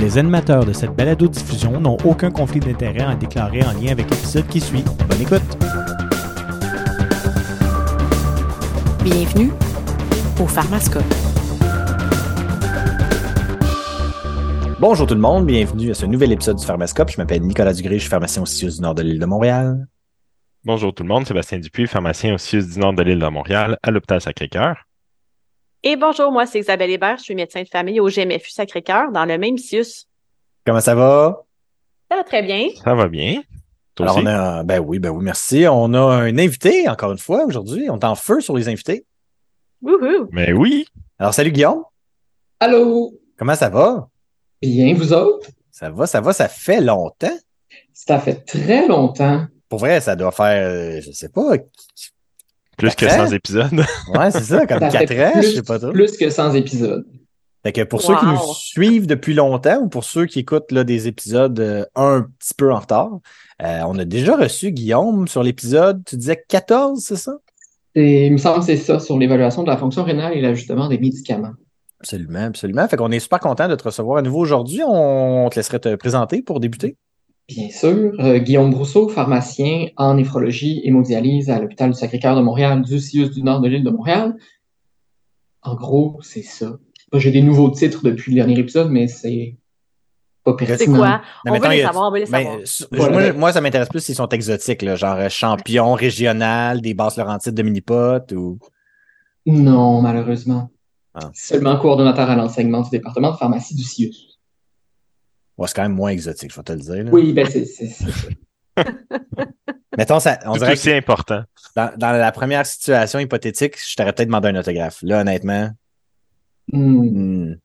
Les animateurs de cette balado-diffusion n'ont aucun conflit d'intérêt à déclarer en lien avec l'épisode qui suit. Bonne écoute! Bienvenue au Pharmascope. Bonjour tout le monde, bienvenue à ce nouvel épisode du Pharmascope. Je m'appelle Nicolas Dugré, je suis pharmacien au CIUS du nord de l'île de Montréal. Bonjour tout le monde, Sébastien Dupuis, pharmacien au CIUS du nord de l'île de Montréal, à l'hôpital Sacré-Cœur. Et bonjour, moi c'est Isabelle Hébert, je suis médecin de famille au GMFU Sacré-Cœur, dans le même CIUS. Comment ça va? Ça va très bien. Ça va bien. Toi Alors, aussi? on a, ben oui, ben oui, merci. On a un invité, encore une fois, aujourd'hui. On est en feu sur les invités. Wouhou! Mais oui, Alors, salut Guillaume. Allô? Comment ça va? Bien, vous autres? Ça va, ça va, ça fait longtemps. Ça fait très longtemps. Pour vrai, ça doit faire, euh, je sais pas, plus que Quatre ans? 100 épisodes. ouais, c'est ça, comme Ça fait quatre ans, plus, je sais pas trop. Plus que 100 épisodes. Fait que pour ceux qui nous suivent depuis longtemps ou pour ceux qui écoutent là, des épisodes euh, un petit peu en retard, euh, on a déjà reçu Guillaume sur l'épisode, tu disais 14, c'est ça? Et il me semble que c'est ça, sur l'évaluation de la fonction rénale et l'ajustement des médicaments. Absolument, absolument. Fait qu'on est super content de te recevoir à nouveau aujourd'hui. On te laisserait te présenter pour débuter. Bien sûr, euh, Guillaume Brousseau, pharmacien en néphrologie hémodialyse à l'hôpital du Sacré-Cœur de Montréal, du CIUS du nord de l'île de Montréal. En gros, c'est ça. J'ai des nouveaux titres depuis le dernier épisode, mais c'est pas C'est pertinent. quoi? Mais on veut les a- savoir, on veut les savoir. Voilà. moi, moi, ça m'intéresse plus s'ils sont exotiques, là, genre euh, champion régional, des basses Laurentides de mini-pot ou. Non, malheureusement. Ah. Seulement coordonnateur à l'enseignement du département de pharmacie du CIUS. C'est quand même moins exotique, je vais te le dire. là. Oui, ben c'est ça. Mettons, ça, on dirait que aussi important. dans, dans la première situation hypothétique, je t'aurais peut-être demandé un autographe. Là, honnêtement, Hmm. hmm.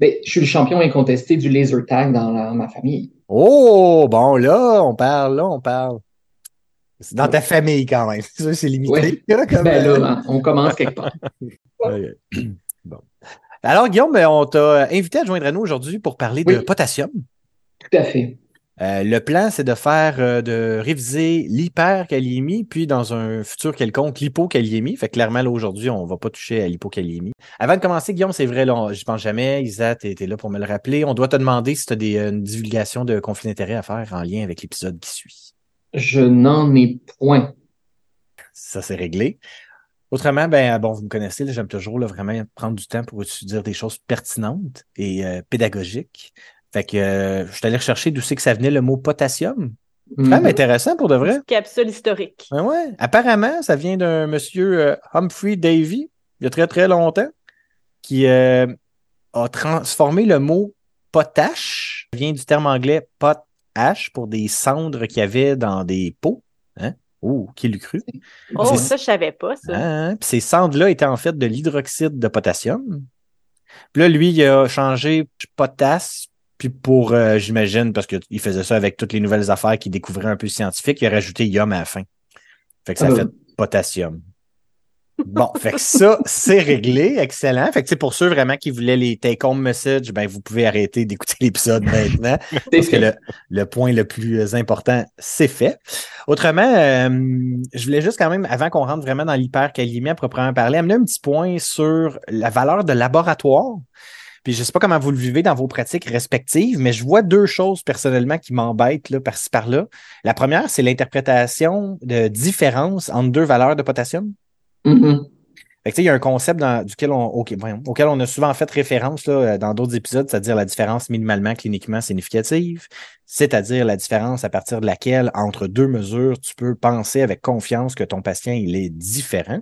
Ben, je suis le champion incontesté du laser tag dans la- ma famille. Oh, bon, là, on parle, là, on parle. C'est dans ta famille quand même. Ça, c'est limité. Ouais. là, comme, Ben euh, là, hein, on commence quelque part. Ouais. Bon. Alors, Guillaume, ben, on t'a invité à joindre à nous aujourd'hui pour parler de potassium. Tout à fait. Euh, le plan, c'est de faire, euh, de réviser l'hyperkaliémie, puis dans un futur quelconque, l'hypokaliémie. Fait que clairement, là, aujourd'hui, on va pas toucher à l'hypokaliémie. Avant de commencer, Guillaume, c'est vrai, là, je pense jamais. Isa, t'es t'es là pour me le rappeler. On doit te demander si tu as des, euh, une divulgation de conflit d'intérêt à faire en lien avec l'épisode qui suit. Je n'en ai point. Ça, c'est réglé. Autrement, ben, bon, vous me connaissez, j'aime toujours là, vraiment prendre du temps pour dire des choses pertinentes et euh, pédagogiques. Fait que euh, je suis allé rechercher d'où c'est que ça venait le mot potassium. C'est quand même intéressant pour de vrai. Capsule historique. Ben ouais. Apparemment, ça vient d'un monsieur euh, Humphrey Davy, il y a très très longtemps, qui euh, a transformé le mot potache, ça vient du terme anglais potash pour des cendres qu'il y avait dans des pots. Hein? Oh, qui l'eût cru? Oh, ça, je savais pas, ça. Hein? Puis ces cendres-là étaient en fait de l'hydroxyde de potassium. Puis là, lui, il a changé potasse, puis pour, euh, j'imagine, parce qu'il faisait ça avec toutes les nouvelles affaires qu'il découvrait un peu scientifiques, il a rajouté ium à la fin. Fait que ça Ah fait ben. potassium. Bon, fait que ça, c'est réglé. Excellent. Fait que, pour ceux vraiment qui voulaient les take-home messages, ben, vous pouvez arrêter d'écouter l'épisode maintenant. Parce que le, le point le plus important, c'est fait. Autrement, euh, je voulais juste quand même, avant qu'on rentre vraiment dans l'hyperkaliémie à proprement parler, amener un petit point sur la valeur de laboratoire. Puis je sais pas comment vous le vivez dans vos pratiques respectives, mais je vois deux choses personnellement qui m'embêtent là, par-ci par-là. La première, c'est l'interprétation de différence entre deux valeurs de potassium. Mhm. Fait que, tu sais, il y a un concept dans- duquel on, voyons, auquel on a souvent fait référence là, euh, dans d'autres épisodes, c'est-à-dire la différence minimalement cliniquement significative, c'est-à-dire la différence à partir de laquelle, entre deux mesures, tu peux penser avec confiance que ton patient il est différent.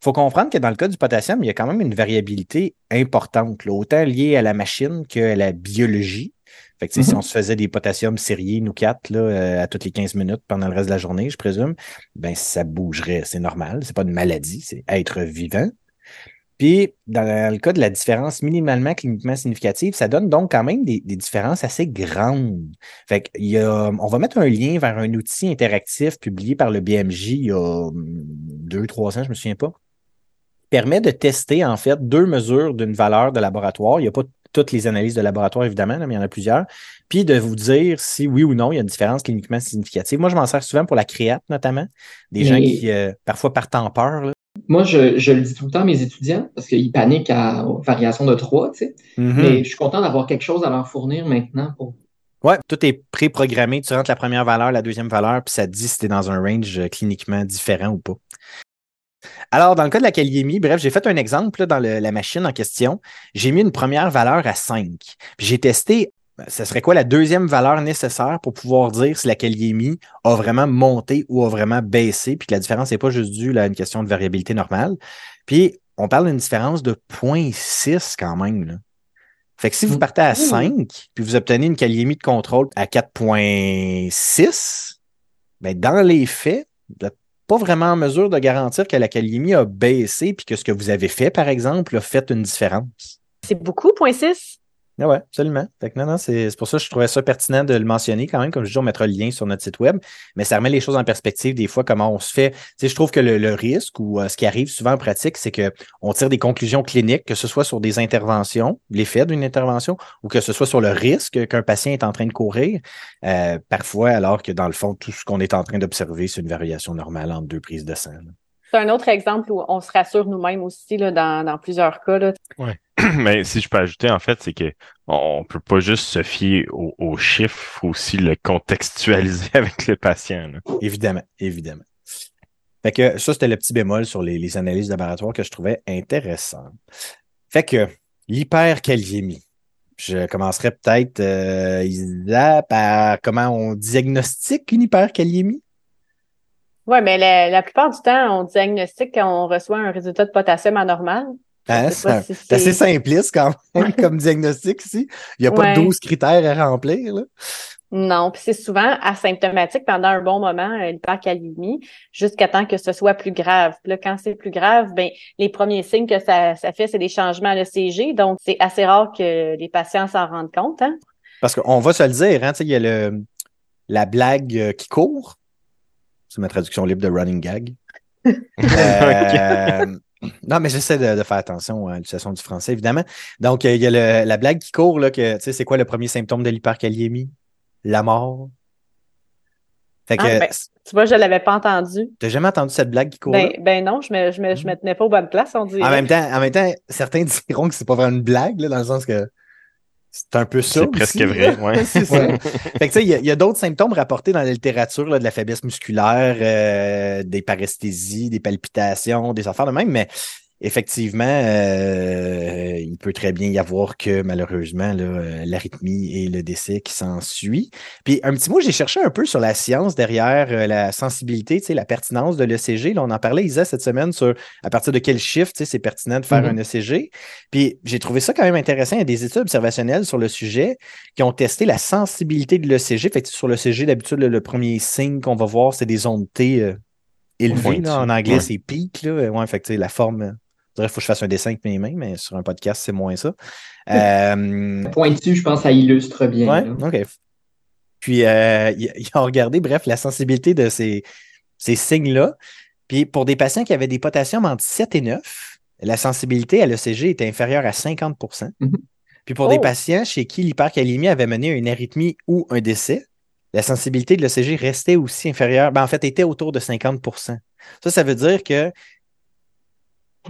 Il faut comprendre que dans le cas du potassium, il y a quand même une variabilité importante, là, autant liée à la machine qu'à la biologie. Fait que, si Mhm. on se faisait des potassiums sériés, nous quatre, là, euh, à toutes les 15 minutes pendant le reste de la journée, je présume, ben ça bougerait. C'est normal. C'est pas une maladie, c'est être vivant. Puis, dans le cas de la différence minimalement cliniquement significative, ça donne donc quand même des, des différences assez grandes. Fait qu'il y a, on va mettre un lien vers un outil interactif publié par le BMJ il y a hum, deux, trois ans, je me souviens pas, permet de tester en fait deux mesures d'une valeur de laboratoire. Il n'y a pas toutes les analyses de laboratoire, évidemment, là, mais il y en a plusieurs. Puis de vous dire si oui ou non, il y a une différence cliniquement significative. Moi, je m'en sers souvent pour la créate, notamment. Des gens qui euh, parfois partent en peur. là. moi, je, je le dis tout le temps à mes étudiants parce qu'ils paniquent à aux variations de 3, tu sais. Mhm. Mais je suis content d'avoir quelque chose à leur fournir maintenant pour. Ouais, tout est pré-programmé. Tu rentres la première valeur, la deuxième valeur, puis ça te dit si tu es dans un range euh, cliniquement différent ou pas. Alors, dans le cas de la kaliémie, bref, j'ai fait un exemple là, dans le- la machine en question. J'ai mis une première valeur à 5. Puis j'ai testé, ben, ce serait quoi la deuxième valeur nécessaire pour pouvoir dire si la kaliémie a vraiment monté ou a vraiment baissé, puis que la différence n'est pas juste due là, à une question de variabilité normale. Puis, on parle d'une différence de 0.6 quand même. Là. Fait que si vous Mm. partez à 5, puis vous obtenez une kaliémie de contrôle à 4.6, ben dans les faits, vous pas vraiment en mesure de garantir que la kaliémie a baissé puis que ce que vous avez fait, par exemple, a fait une différence? C'est beaucoup, point 6. Ah ouais, absolument. Que non, non, c'est pour ça que je trouvais ça pertinent de le mentionner quand même. Comme je dis, on mettra le lien sur notre site web, mais ça remet les choses en perspective des fois, comment on se fait. Tu je trouve que le, le risque ou euh, ce qui arrive souvent en pratique, c'est qu'on tire des conclusions cliniques, que ce soit sur des interventions, l'effet d'une intervention, ou que ce soit sur le risque qu'un patient est en train de courir, euh, parfois, alors que dans le fond, tout ce qu'on est en train d'observer, c'est une variation normale entre deux prises de sang. C'est un autre exemple où on se rassure nous-mêmes aussi là, dans, dans plusieurs cas. Là. Mais si je peux ajouter, en fait, c'est que on peut pas juste se fier aux, aux chiffres, faut aussi le contextualiser avec le patient. là. Évidemment, évidemment. Fait que ça, c'était le petit bémol sur les, les analyses de laboratoire que je trouvais intéressant. Fait que l'hyperkaliémie. Je commencerai peut-être, euh, Isa, par comment on diagnostique une hyperkaliémie. Oui, mais la, la plupart du temps, on diagnostique quand on reçoit un résultat de potassium anormal. Hein, c'est si assez simpliste quand même comme diagnostic ici. Il n'y a pas Ouais. de 12 critères à remplir. Là. Non, puis c'est souvent asymptomatique pendant un bon moment, euh, l'hypercalémie, jusqu'à temps que ce soit plus grave. Puis là, quand c'est plus grave, ben les premiers signes que ça, ça fait, c'est des changements à l'ECG. Donc, c'est assez rare que les patients s'en rendent compte. Hein? Parce qu'on va se le dire, hein, tu sais, il y a le, la blague euh, qui court. C'est ma traduction libre de running gag. Euh, Non, mais j'essaie de, de faire attention à l'utilisation du français, évidemment. Donc, euh, il y a le- la blague qui court, là, que, tu sais, c'est quoi le premier symptôme de l'hyperkaliémie? La mort. Fait que, Ah, ben, tu vois, je l'avais pas entendu. t'as jamais entendu cette blague qui court Ben, ben non, je me, je me, je me tenais pas aux bonnes places, on dirait. En même temps, en même temps, certains diront que c'est pas vraiment une blague, là, dans le sens que c'est un peu ça. C'est presque vrai, ouais. C'est ça. Ouais. Fait que, tu sais, il y a, il y a d'autres symptômes rapportés dans la littérature, là, de la faiblesse musculaire, euh, des paresthésies, des palpitations, des affaires de même, mais effectivement, euh, il peut très bien y avoir que, malheureusement, euh, l'arythmie et le décès qui s'ensuit. Puis, un petit mot, j'ai cherché un peu sur la science derrière euh, la sensibilité, tu sais, la pertinence de l'ECG. Là, on en parlait, Isa, cette semaine, sur à partir de quel chiffre, tu sais, c'est pertinent de faire Mhm. un ECG. Puis, j'ai trouvé ça quand même intéressant. Il y a des études observationnelles sur le sujet qui ont testé la sensibilité de l'ECG. Fait que sur l'ECG, d'habitude, le, le premier signe qu'on va voir, c'est des ondes T euh, élevées. Pointues. là. en anglais, Ouais. c'est peak. Là. Ouais, fait que, la forme. Dirais qu'il faut que je fasse un dessin avec mes mains, mais sur un podcast, c'est moins ça. Euh, Pointu, je pense, ça illustre bien. ouais, là. OK. Puis, euh, ils ont regardé, bref, la sensibilité de ces, ces signes-là. Puis, pour des patients qui avaient des potassiums entre 7 et 9, la sensibilité à l'ECG était inférieure à 50 Mhm. Puis, pour des Oh. patients chez qui l'hypercalémie avait mené à une arythmie ou un décès, la sensibilité de l'ECG restait aussi inférieure. Ben, en fait, était autour de 50% Ça, ça veut dire que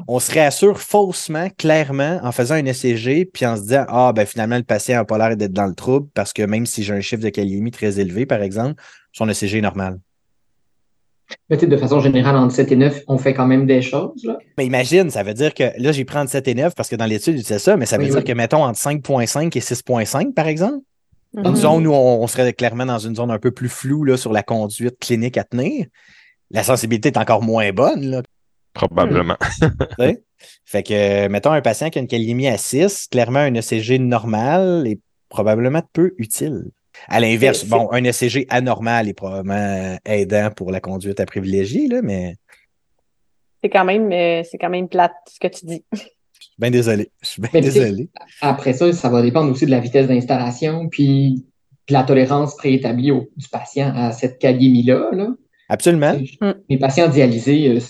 on se réassure faussement, clairement, en faisant un ECG, puis en se disant Ah, ben finalement, le patient n'a pas l'air d'être dans le trouble parce que même si j'ai un chiffre de kaliémie très élevé, par exemple, son ECG est normal. Mais de façon générale, entre 7 et 9, on fait quand même des choses. Là. Mais imagine, ça veut dire que là, j'ai pris entre 7 et 9 parce que dans l'étude, c'est ça, mais ça veut Oui, dire oui. que, mettons, entre 5.5 et 6.5, par exemple, une zone où on, on serait clairement dans une zone un peu plus floue là, sur la conduite clinique à tenir, la sensibilité est encore moins bonne. Là, Probablement. sais. Fait que, mettons, un patient qui a une kaliémie à 6, clairement, un ECG normal est probablement peu utile. À l'inverse, C'est- bon, un ECG anormal est probablement aidant pour la conduite à privilégier, là, mais C'est quand même, euh, c'est quand même plate ce que tu dis. je suis bien désolé. Je suis bien Mais sais, désolé. Après ça, ça va dépendre aussi de la vitesse d'installation, puis de la tolérance préétablie au- du patient à cette kaliémie-là. Là. Absolument. Tu sais, Mm. Les patients dialysés euh,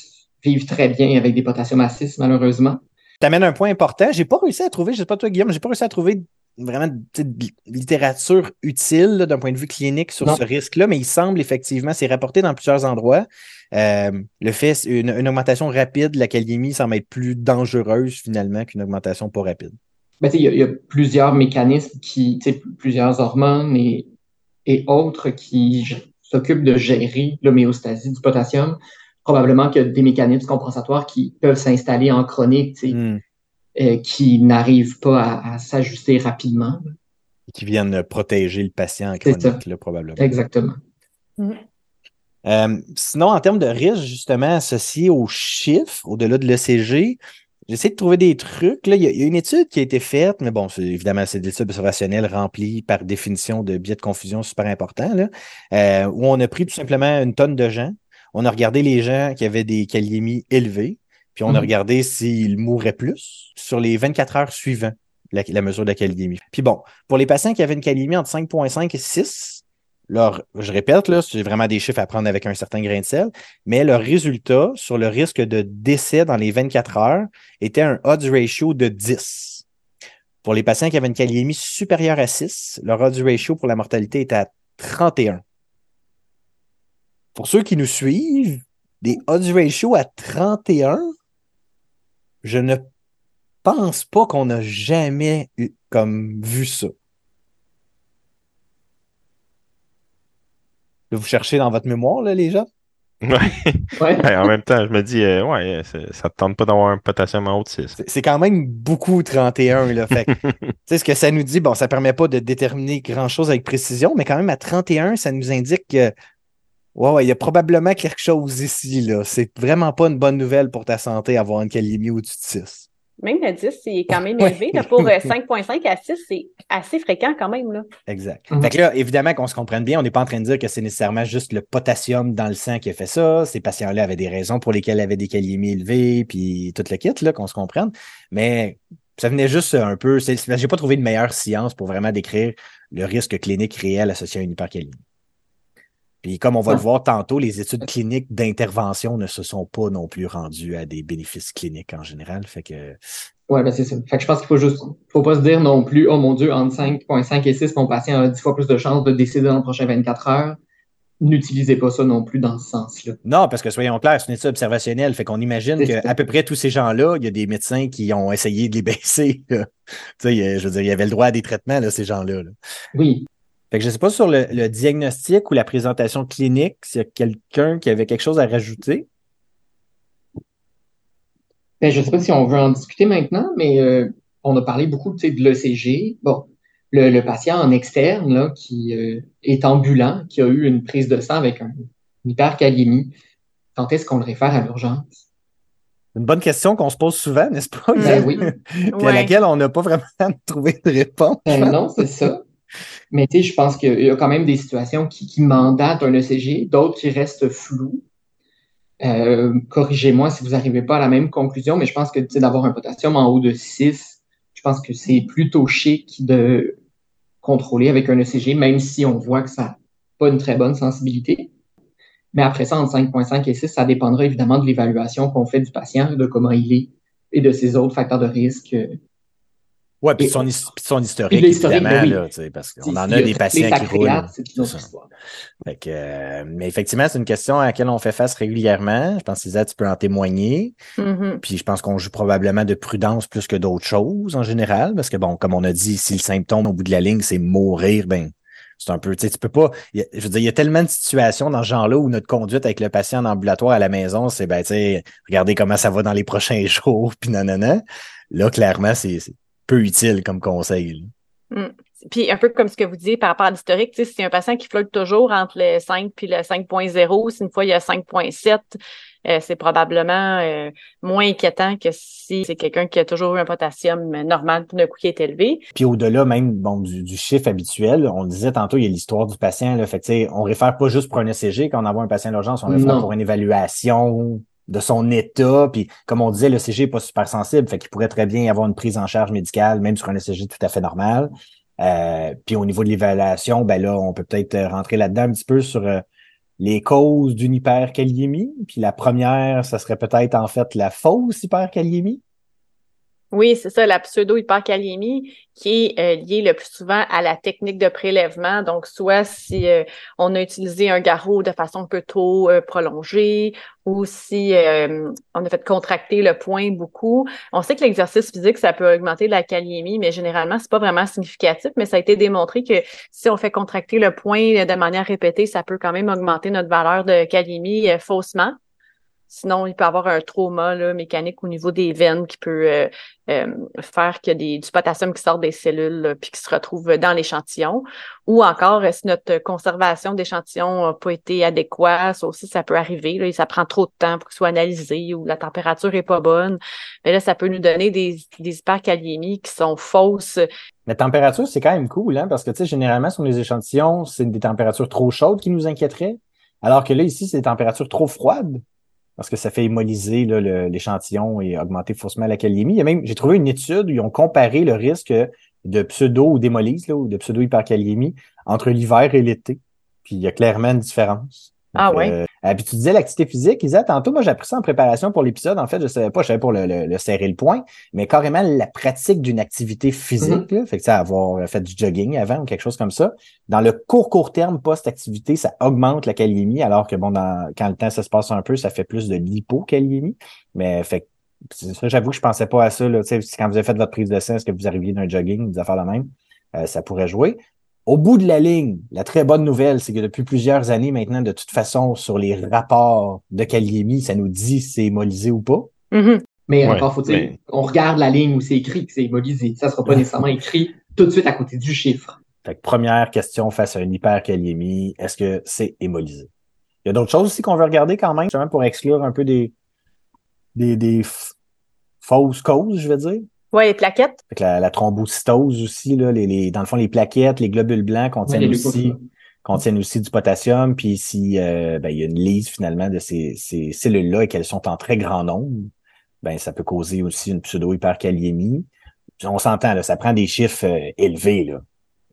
vivent très bien avec des potassium à 6, malheureusement. Tu amènes un point important. J'ai pas réussi à trouver, je sais pas toi, Guillaume, j'ai pas réussi à trouver vraiment de littérature utile d'un point de vue clinique sur Non. ce risque-là, mais il semble effectivement, c'est rapporté dans plusieurs endroits. Euh, le fait, une, une augmentation rapide de la kaliémie semble être plus dangereuse finalement qu'une augmentation pas rapide. Ben, il y, a- il y a plusieurs mécanismes qui, plusieurs hormones et, et autres qui s'occupent de gérer l'homéostasie du potassium. Probablement qu'il y a des mécanismes compensatoires qui peuvent s'installer en chronique, Hmm. euh, qui n'arrivent pas à, à s'ajuster rapidement. Qui viennent protéger le patient en chronique, là, probablement. Exactement. Euh, sinon, en termes de risque, justement, associé aux chiffres, au-delà de l'ECG, j'essaie de trouver des trucs. Là, il, y a, il y a une étude qui a été faite, mais bon, c'est- évidemment, c'est des études observationnelles remplies par définition de biais de confusion super importants, là, euh, où on a pris tout simplement une tonne de gens. On a regardé les gens qui avaient des kaliémies élevées, puis on a Mhm. regardé s'ils mouraient plus sur les 24 heures suivantes la, la mesure de la kaliémie. Puis bon, pour les patients qui avaient une kaliémie entre 5,5 et 6, leur, je répète, là, c'est vraiment des chiffres à prendre avec un certain grain de sel, mais leur résultat sur le risque de décès dans les 24 heures était un odds ratio de 10. Pour les patients qui avaient une kaliémie supérieure à 6, leur odds ratio pour la mortalité était à 31. Pour ceux qui nous suivent, des odds ratio à 31, je ne pense pas qu'on a jamais eu, comme vu ça. Là, vous cherchez dans votre mémoire, là, les gens? Ouais. Ouais. Ouais, en même temps, je me dis, euh, ouais, c'est- ça te tente pas d'avoir un potassium en haut de 6. C'est- quand même beaucoup 31, là. Fait que, tu sais, ce que ça nous dit, bon, ça permet pas de déterminer grand-chose avec précision, mais quand même, à 31, ça nous indique que, ouais, ouais, il y a probablement quelque chose ici, là. C'est vraiment pas une bonne nouvelle pour ta santé, avoir une kaliémie au-dessus de 6. Même le 10, c'est quand même élevé. là. Pour euh, 5,5 à 6, c'est assez fréquent quand même. Là. Exact. Mhm. Fait que là, évidemment qu'on se comprenne bien, on n'est pas en train de dire que c'est nécessairement juste le potassium dans le sang qui a fait ça. Ces patients-là avaient des raisons pour lesquelles ils avaient des kaliémies élevées, puis tout le kit, là, qu'on se comprenne. Mais ça venait juste un peu. J'ai pas trouvé de meilleure science pour vraiment décrire le risque clinique réel associé à une hypercalémie. Puis comme on va le voir tantôt, les études cliniques d'intervention ne se sont pas non plus rendues à des bénéfices cliniques en général. Fait que Ouais, ben c'est ça. Fait que je pense qu'il faut juste, faut pas se dire non plus, oh mon Dieu, entre 5.5 et 6, mon patient a 10 fois plus de chances de décéder dans les prochaines 24 heures. N'utilisez pas ça non plus dans ce sens-là. Non, parce que soyons clairs, c'est une étude observationnelle. Fait qu'on imagine qu'à peu près tous ces gens-là, il y a des médecins qui ont essayé de les baisser. tu sais, je veux dire, il y avait le droit à des traitements, là, ces gens-là. là. Oui. Fait que je sais pas sur le, le diagnostic ou la présentation clinique, s'il y a quelqu'un qui avait quelque chose à rajouter. Ben, je sais pas si on veut en discuter maintenant, mais euh, on a parlé beaucoup, tu sais, de l'ECG. Bon, le, le patient en externe, là, qui euh, est ambulant, qui a eu une prise de sang avec un, une hypercalémie, quand est-ce qu'on le réfère à l'urgence? Une bonne question qu'on se pose souvent, n'est-ce pas? Ben oui. Puis à Ouais. laquelle on n'a pas vraiment trouvé de réponse. Euh, non, c'est ça. Mais tu sais, je pense qu'il y a quand même des situations qui, mandatent un ECG, d'autres qui restent floues. Euh, corrigez-moi si vous n'arrivez pas à la même conclusion, mais je pense que d'avoir un potassium en haut de 6, je pense que c'est plutôt chic de contrôler avec un ECG, même si on voit que ça n'a pas une très bonne sensibilité. Mais après ça, entre 5.5 et 6, ça dépendra évidemment de l'évaluation qu'on fait du patient, de comment il est et de ses autres facteurs de risque. Ouais, puis son, son historique, évidemment, ben oui. là, parce qu'on en a des patients qui roulent. Fait que, euh, mais effectivement, c'est une question à laquelle on fait face régulièrement. Je pense que Lisa, tu peux en témoigner. Mhm. Puis je pense qu'on joue probablement de prudence plus que d'autres choses en général. Parce que bon, comme on a dit, si le symptôme au bout de la ligne, c'est mourir, ben c'est un peu, tu sais, tu peux pas. je veux dire, il y a tellement de situations dans ce genre-là où notre conduite avec le patient en ambulatoire à la maison, c'est ben, tu sais, regardez comment ça va dans les prochains jours, puis non, non, non. Là, clairement, c'est peu utile comme conseil. là. Puis un peu comme ce que vous dites par rapport à l'historique, si c'est un patient qui flotte toujours entre le 5 puis le 5.0, si une fois il y a 5.7, euh, c'est probablement euh, moins inquiétant que si c'est quelqu'un qui a toujours eu un potassium normal d'un coup qui est élevé. Puis au-delà même bon, du, du chiffre habituel, on le disait tantôt, il y a l'histoire du patient. Là, fait que, on réfère pas juste pour un ECG quand on envoie un patient à l'urgence, on réfère Non. pour une évaluation de son état. Puis comme on disait, l'ECG n'est pas super sensible, fait qu'il pourrait très bien avoir une prise en charge médicale, même sur un ECG tout à fait normal. Euh, puis au niveau de l'évaluation, ben là, on peut peut-être euh, rentrer là-dedans un petit peu sur euh, les causes d'une hyperkaliémie. Puis la première, ça serait peut-être en fait la fausse hyperkaliémie. Oui, c'est ça, la pseudo-hypercalémie qui est euh, liée le plus souvent à la technique de prélèvement. Donc, soit si euh, on a utilisé un garrot de façon peu trop euh, prolongée ou si on a fait contracter le point beaucoup. On sait que l'exercice physique, ça peut augmenter la kaliémie, mais généralement, c'est pas vraiment significatif, mais ça a été démontré que si on fait contracter le point de manière répétée, ça peut quand même augmenter notre valeur de kaliémie faussement. Sinon, il peut avoir un trauma là, mécanique au niveau des veines qui peut euh, euh, faire qu'il y a du potassium qui sort des cellules puis qui se retrouve dans l'échantillon. Ou encore, si notre conservation d'échantillon n'a pas été adéquate, ça aussi, ça peut arriver. Là, ça prend trop de temps pour qu'il soit analysé ou la température est pas bonne. Mais là, ça peut nous donner des, des hyperkaliémies qui sont fausses. La température, c'est quand même cool, hein, parce que généralement, sur les échantillons, c'est des températures trop chaudes qui nous inquiéteraient. Alors que là, ici, c'est des températures trop froides parce que ça fait hémoliser l'échantillon et augmenter faussement la kaliémie. Il même, j'ai trouvé une étude où ils ont comparé le risque de pseudo ou ou de pseudo-hyperkaliémie entre l'hiver et l'été. Puis il y a clairement une différence. Ah oui? Euh, euh, puis tu disais l'activité physique, Isa, tantôt, moi j'ai appris ça en préparation pour l'épisode. En fait, je savais pas, je savais pour le, serrer le point, mais carrément la pratique d'une activité physique, mm-hmm. fait que ça, avoir fait du jogging avant ou quelque chose comme ça. Dans le court, court terme post-activité, ça augmente la kaliémie, alors que bon, dans, quand le temps ça se passe un peu, ça fait plus de l'hypokaliémie. Mais fait ça, j'avoue que je pensais pas à ça. Là, quand vous avez fait votre prise de sang, est-ce que vous arriviez d'un jogging, vous allez faire la même? Euh, ça pourrait jouer. Au bout de la ligne, la très bonne nouvelle, c'est que depuis plusieurs années maintenant, de toute façon, sur les rapports de kaliémie, ça nous dit si c'est hémolisé ou pas. Mm-hmm. Mais encore faut-il, on regarde la ligne où c'est écrit que c'est hémolisé. Ça sera pas nécessairement écrit tout de suite à côté du chiffre. Fait première question face à une hyperkaliémie, est-ce que c'est hémolisé? Il y a d'autres choses aussi qu'on veut regarder quand même, justement pour exclure un peu des, des, des fausses causes, je veux dire. Oui, les plaquettes. la, la, thrombocytose aussi, là, les, les, dans le fond, les plaquettes, les globules blancs contiennent aussi contiennent aussi du potassium. Puis si euh, ben, il y a une lise finalement de ces, ces cellules-là et qu'elles sont en très grand nombre, ben ça peut causer aussi une pseudo-hyperkaliémie. On s'entend, là, ça prend des chiffres euh, élevés. Là.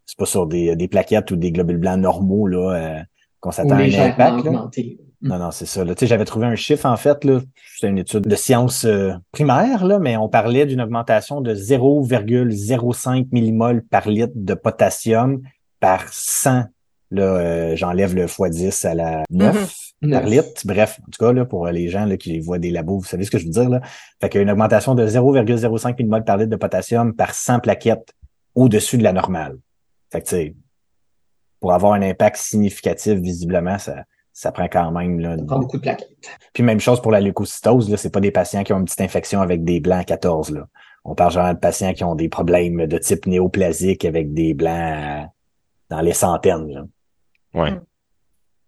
C'est pas sur des, des plaquettes ou des globules blancs normaux là, euh, qu'on s'attend à un impact. Là. Mm. Non, non, c'est ça. J'avais trouvé un chiffre, en fait, là. C'était une étude de sciences euh, primaires, là, mais on parlait d'une augmentation de 0,05 millimoles par litre de potassium par 100. Là, euh, j'enlève le x10 à la 9 mm-hmm. par litre. Bref, en tout cas, là, pour les gens là, qui voient des labos, vous savez ce que je veux dire. Là. Fait qu'il y a une augmentation de 0,05 millimoles par litre de potassium par 100 plaquettes au-dessus de la normale. Fait que, tu sais, pour avoir un impact significatif, visiblement, ça, ça prend quand même là, ça prend beaucoup de plaquettes. Puis même chose pour la leucocytose, là, c'est pas des patients qui ont une petite infection avec des blancs 14 là. On parle genre de patients qui ont des problèmes de type néoplasique avec des blancs dans les centaines là. Ouais. Mm.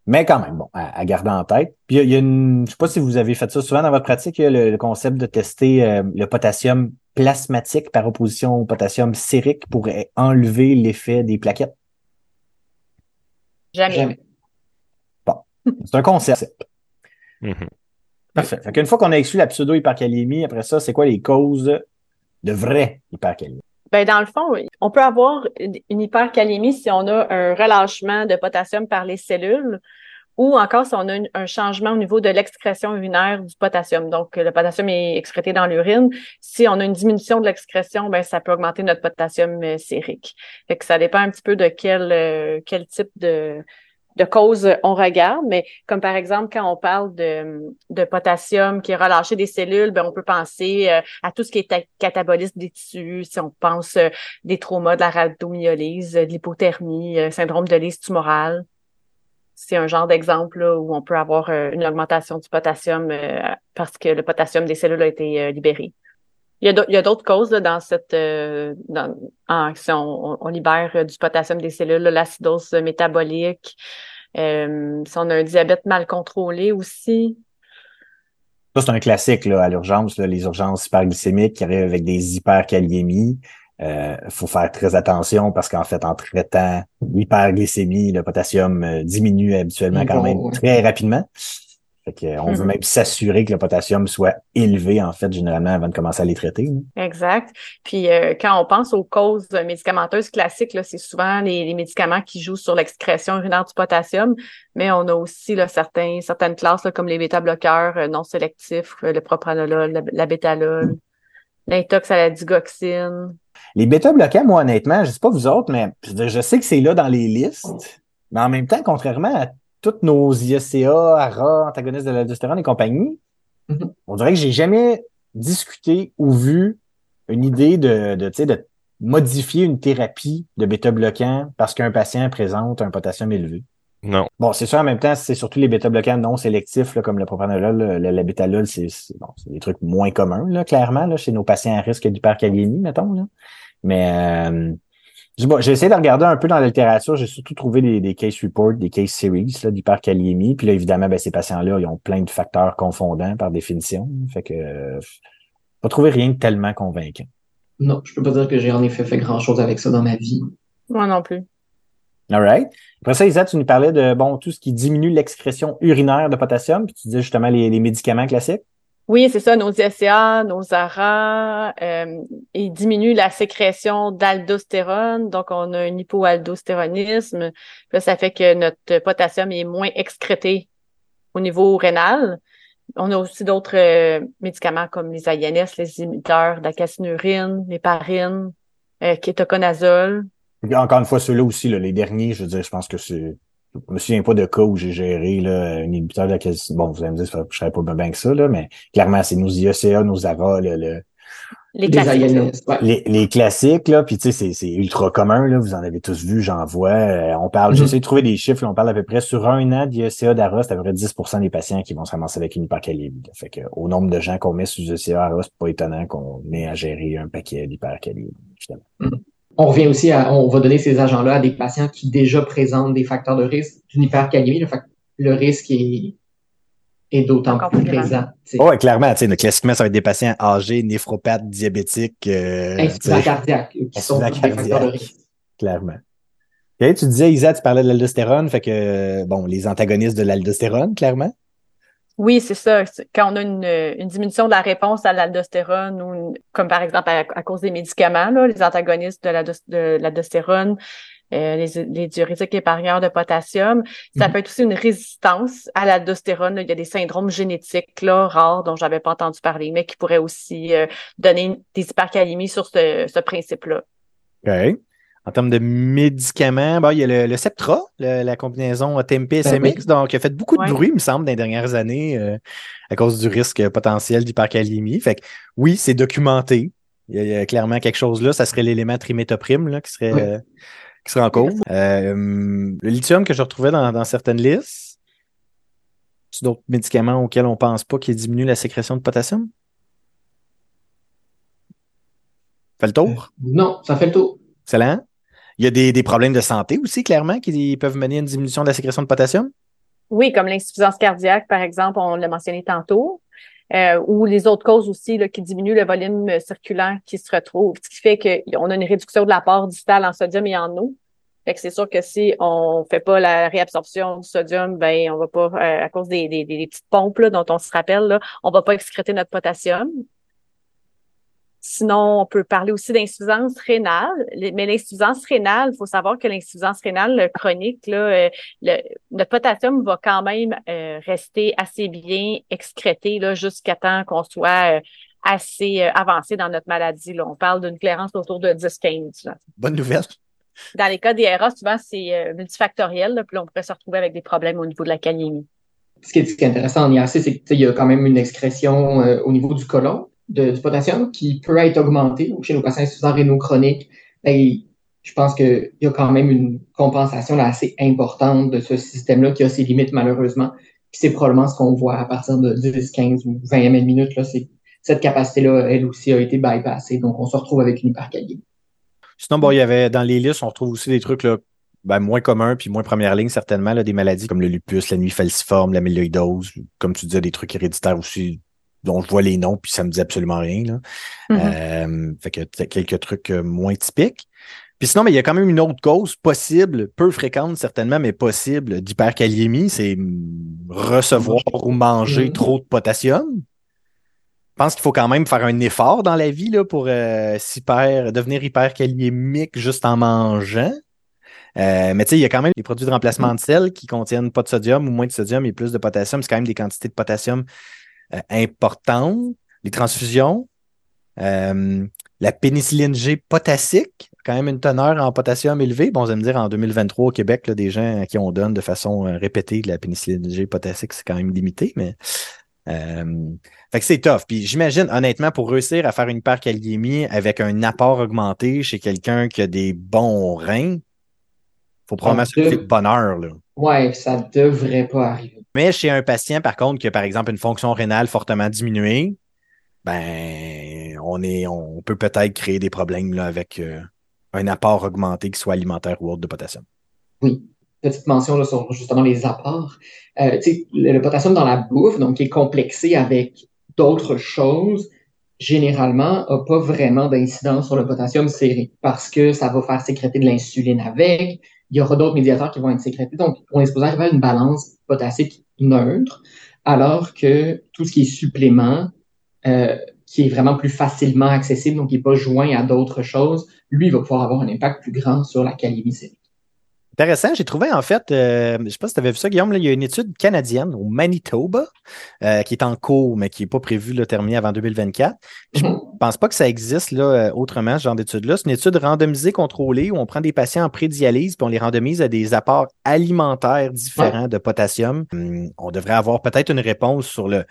Mais quand même, bon, à, garder en tête. Puis il y, a une, je sais pas si vous avez fait ça souvent dans votre pratique, il y a le, concept de tester euh, le potassium plasmatique par opposition au potassium sérique pour enlever l'effet des plaquettes? Jamais. Jamais. C'est un concept. Mm-hmm. Parfait. Fait fois qu'on a exclu la pseudo-hypercalémie, après ça, c'est quoi les causes de vraie hypercalémie? Ben, dans le fond, on peut avoir une hypercalémie si on a un relâchement de potassium par les cellules ou encore si on a un changement au niveau de l'excrétion urinaire du potassium. Donc, le potassium est excrété dans l'urine. Si on a une diminution de l'excrétion, ben ça peut augmenter notre potassium euh, sérique. Fait que ça dépend un petit peu de quel, euh, quel type de, de causes on regarde, mais comme par exemple quand on parle de, de potassium qui est relâché des cellules, ben on peut penser euh, à tout ce qui est catabolisme des tissus, si on pense euh, des traumas, de la rhabdomyolyse, de l'hypothermie, euh, syndrome de lyse tumorale. C'est un genre d'exemple où on peut avoir une augmentation du potassium parce que le potassium des cellules a été libéré. Il y a d'autres causes là, dans cette dans, si on, on, libère du potassium des cellules, l'acidose métabolique, euh, si on a un diabète mal contrôlé aussi. Ça, c'est un classique là, à l'urgence, les urgences hyperglycémiques qui arrivent avec des hyperkaliémies. Il euh, faut faire très attention parce qu'en fait, en traitant l'hyperglycémie, le potassium euh, diminue habituellement quand même très rapidement. Fait on veut mhm. même s'assurer que le potassium soit élevé, en fait, généralement, avant de commencer à les traiter. Exact. Puis euh, quand on pense aux causes médicamenteuses classiques, c'est souvent les, médicaments qui jouent sur l'excrétion urinaire du potassium, mais on a aussi là, certains, certaines classes comme les bêta-bloqueurs euh, non sélectifs, euh, le propranolol, la, bétalol, L'intox à la digoxine. Les bêta-bloquants, moi, honnêtement, je sais pas vous autres, mais je, je sais que c'est là dans les listes. Mais en même temps, contrairement à toutes nos IECA, ARA, antagonistes de l'aldostérone et compagnie, Mhm. on dirait que j'ai jamais discuté ou vu une idée de, de, tu sais, de modifier une thérapie de bêta-bloquants parce qu'un patient présente un potassium élevé. Non. Bon, c'est sûr, en même temps, c'est surtout les bêta-bloquants non sélectifs, là, comme le propranolol, le, le- la bétalol, c'est c'est- bon, c'est des trucs moins communs, là, clairement, là, chez nos patients à risque d'hyperkaliémie, mettons. Là. Mais euh, bon, j'ai essayé de regarder un peu dans la littérature, j'ai surtout trouvé des, des case reports, des case series là, d'hyperkaliémie. Puis là, évidemment, ben, ces patients-là, ils ont plein de facteurs confondants par définition. Fait que euh, pas trouvé rien de tellement convaincant. Non, je peux pas dire que j'ai en effet fait grand-chose avec ça dans ma vie. Moi non plus. All right. Après ça, Isa, tu nous parlais de bon tout ce qui diminue l'excrétion urinaire de potassium, puis tu disais justement les, les médicaments classiques. Oui, c'est ça, nos ISCA, nos ARA, euh, ils diminuent la sécrétion d'aldostérone, donc on a un hypoaldostéronisme. Là, ça fait que notre potassium est moins excrété au niveau rénal. On a aussi d'autres euh, médicaments comme les AINS, les inhibiteurs calcinurine, l'héparine, euh, kétoconazole. Encore une fois, ceux-là aussi, là, les derniers, je veux dire, je pense que c'est. Je me souviens pas de cas où j'ai géré là, un inhibiteur de la Bon, vous allez me dire, je serais pas bien que ça, là, mais clairement, c'est nos IECA, nos ARA, le, le- Les classiques, ouais. les, les classiques, là, puis tu sais, c'est- ultra commun, là, vous en avez tous vu, j'en vois. Euh, on parle, Mhm. j'essaie de trouver des chiffres, là, on parle à peu près sur un an d'IECA d'ARA, c'est à peu près 10% des patients qui vont se ramasser avec une hypercalémie. là. Fait que au nombre de gens qu'on met sous IECA ARA, c'est pas étonnant qu'on met à gérer un paquet d'hypercalémie, justement. On revient aussi à, on va donner ces agents-là à des patients qui déjà présentent des facteurs de risque d'une hypercalémie. Le, le risque est, est d'autant plus présent. Ouais, clairement, tu sais, classiquement, ça va être des patients âgés, néphropathes, diabétiques, euh, euh, qui sont Insuffisants des facteurs de cardiaques. risque. clairement. Ok, tu disais, Isa, tu parlais de l'aldostérone, fait que, bon, les antagonistes de l'aldostérone, clairement. Oui, c'est ça. Quand on a une, une diminution de la réponse à l'aldostérone, ou comme par exemple à, à cause des médicaments, là, les antagonistes de l'aldos- de l'aldostérone, euh, les, les diurétiques de potassium, ça Mhm. peut être aussi une résistance à l'aldostérone. Il y a des syndromes génétiques là, rares dont j'avais pas entendu parler, mais qui pourraient aussi euh, donner des hypercalémies sur ce, ce principe-là. OK. En termes de médicaments, bon, il y a le, le Septra, le- la combinaison TMP Ben donc qui a fait beaucoup de Ouais. bruit, il me semble, dans les dernières années, euh, à cause du risque potentiel d'hypercalémie. Fait que oui, c'est documenté. Il y, a, il y a clairement quelque chose là. Ça serait l'élément trimétoprime là, qui serait euh, qui serait en cause. Euh, le lithium que je retrouvais dans, dans certaines listes. C'est d'autres médicaments auxquels on pense pas qui diminuent la sécrétion de potassium? Fait le tour? Non, ça fait le tour. Excellent. Il y a des, problèmes de santé aussi, clairement, qui peuvent mener à une diminution de la sécrétion de potassium? Oui, comme l'insuffisance cardiaque, par exemple, on l'a mentionné tantôt, euh, ou les autres causes aussi qui diminuent le volume circulant qui se retrouve, ce qui fait qu'on a une réduction de l'apport distal en sodium et en eau. C'est sûr que si on fait pas la réabsorption du sodium, ben on va pas, euh, à cause des, des, petites pompes dont on se rappelle, là, on va pas excréter notre potassium. Sinon, on peut parler aussi d'insuffisance rénale. Mais l'insuffisance rénale, il faut savoir que l'insuffisance rénale chronique, là, euh, le, notre potassium va quand même euh, rester assez bien excrété là, jusqu'à temps qu'on soit euh, assez euh, avancé dans notre maladie. Là. On parle d'une clairance autour de 10-15. là. Bonne nouvelle. Dans les cas d'IRA, souvent, c'est multifactoriel, là, puis là, on pourrait se retrouver avec des problèmes au niveau de la calémie. Ce qui est, ce qui est intéressant en IRC, c'est qu'il y a quand même une excrétion euh, au niveau du côlon de, du potassium qui peut être augmentée chez nos patients insuffisants rénaux chroniques. Ben, je pense qu'il y a quand même une compensation assez importante de ce système-là qui a ses limites malheureusement. Puis c'est probablement ce qu'on voit à partir de 10, 15 ou 20 ml minutes. Là, cette capacité-là, elle aussi, a été bypassée. Donc, on se retrouve avec une hypercalémie. Sinon, bon, il y avait dans les listes, on retrouve aussi des trucs là, ben, moins communs puis moins première ligne, certainement, des maladies comme le lupus, la nuit falciforme, l'amyloïdose, comme tu disais, des trucs héréditaires aussi dont je vois les noms, puis ça me dit absolument rien. Là. Mhm. Euh, fait que quelques trucs euh, moins typiques. Puis sinon, mais il y a quand même une autre cause possible, peu fréquente certainement, mais possible d'hyperkaliémie, c'est recevoir ou manger Mhm. trop de potassium. Je pense qu'il faut quand même faire un effort dans la vie là, pour euh, s'hyper, devenir hyperkaliémique juste en mangeant. Euh, mais tu sais, il y a quand même des produits de remplacement de sel qui contiennent pas de sodium ou moins de sodium et plus de potassium. C'est quand même des quantités de potassium euh, importantes. Les transfusions. Euh, la pénicilline G potassique, quand même une teneur en potassium élevée. Bon, vous allez me dire, en 2023 au Québec, là, des gens à qui on donne de façon euh, répétée de la pénicilline G potassique, c'est quand même limité, mais euh, fait que c'est tough. Puis j'imagine, honnêtement, pour réussir à faire une hyperkaliémie avec un apport augmenté chez quelqu'un qui a des bons reins, faut probablement se de bonheur. Là. Ouais, ça devrait pas arriver. Mais chez un patient, par contre, qui a par exemple une fonction rénale fortement diminuée, ben on est on peut peut-être créer des problèmes là, avec euh, un apport augmenté qui soit alimentaire ou autre de potassium. Oui. Petite mention là, sur justement les apports. Euh, le, le potassium dans la bouffe, donc qui est complexé avec d'autres choses, généralement, n'a pas vraiment d'incidence sur le potassium serré parce que ça va faire sécréter de l'insuline avec. Il y aura d'autres médiateurs qui vont être sécrétés. Donc, on est supposé arriver à une balance potassique neutre, alors que tout ce qui est supplément, euh, qui est vraiment plus facilement accessible, donc qui n'est pas joint à d'autres choses, lui, va pouvoir avoir un impact plus grand sur la calémie Intéressant. J'ai trouvé, en fait, euh, je ne sais pas si tu avais vu ça, Guillaume, il y a une étude canadienne au Manitoba euh, qui est en cours, mais qui n'est pas prévue de terminer avant 2024. Je ne mm-hmm. pense pas que ça existe là, euh, autrement, ce genre d'étude-là. C'est une étude randomisée, contrôlée, où on prend des patients en prédialyse puis on les randomise à des apports alimentaires différents de potassium. Hum, on devrait avoir peut-être une réponse sur le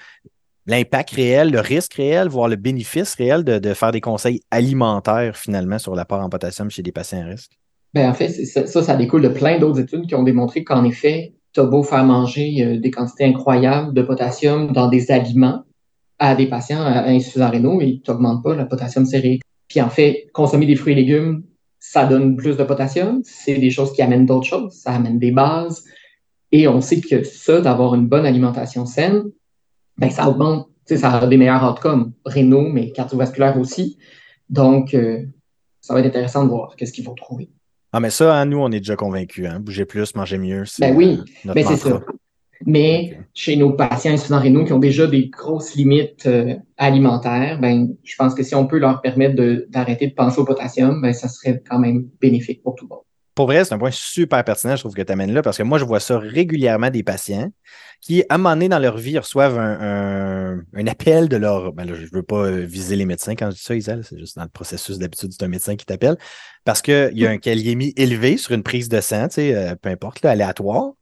l'impact réel, le risque réel, voire le bénéfice réel de, de faire des conseils alimentaires finalement sur l'apport en potassium chez des patients à risque. Ben, en fait, ça, ça, découle de plein d'autres études qui ont démontré qu'en effet, tu as beau faire manger euh, des quantités incroyables de potassium dans des aliments à des patients insuffisants rénaux et tu n'augmentes pas le potassium serré. Puis en fait, consommer des fruits et légumes, ça donne plus de potassium. C'est des choses qui amènent d'autres choses. Ça amène des bases. Et on sait que ça, d'avoir une bonne alimentation saine, ben, ça augmente, ça a des meilleurs outcomes rénaux, mais cardiovasculaires aussi. Donc, euh, ça va être intéressant de voir qu'est-ce qu'ils vont trouver. Ah, mais ça, hein, nous, on est déjà convaincus. Hein? Bouger plus, manger mieux. Ben oui, euh, ben c'est ça. Mais chez nos patients insuffisants rénaux qui ont déjà des grosses limites euh, alimentaires, ben, je pense que si on peut leur permettre d'arrêter de, penser au potassium, ben, ça serait quand même bénéfique pour tout le monde. Pour vrai, c'est un point super pertinent, je trouve, que tu amènes là, parce que moi, je vois ça régulièrement des patients qui, à un moment donné dans leur vie, reçoivent un, un, appel de leur. Ben là, je ne veux pas viser les médecins quand je dis ça, Isabelle, c'est juste dans le processus d'habitude, c'est un médecin qui t'appelle, parce qu'il y a un kaliémie élevé sur une prise de sang, tu sais, euh, peu importe, là, aléatoire.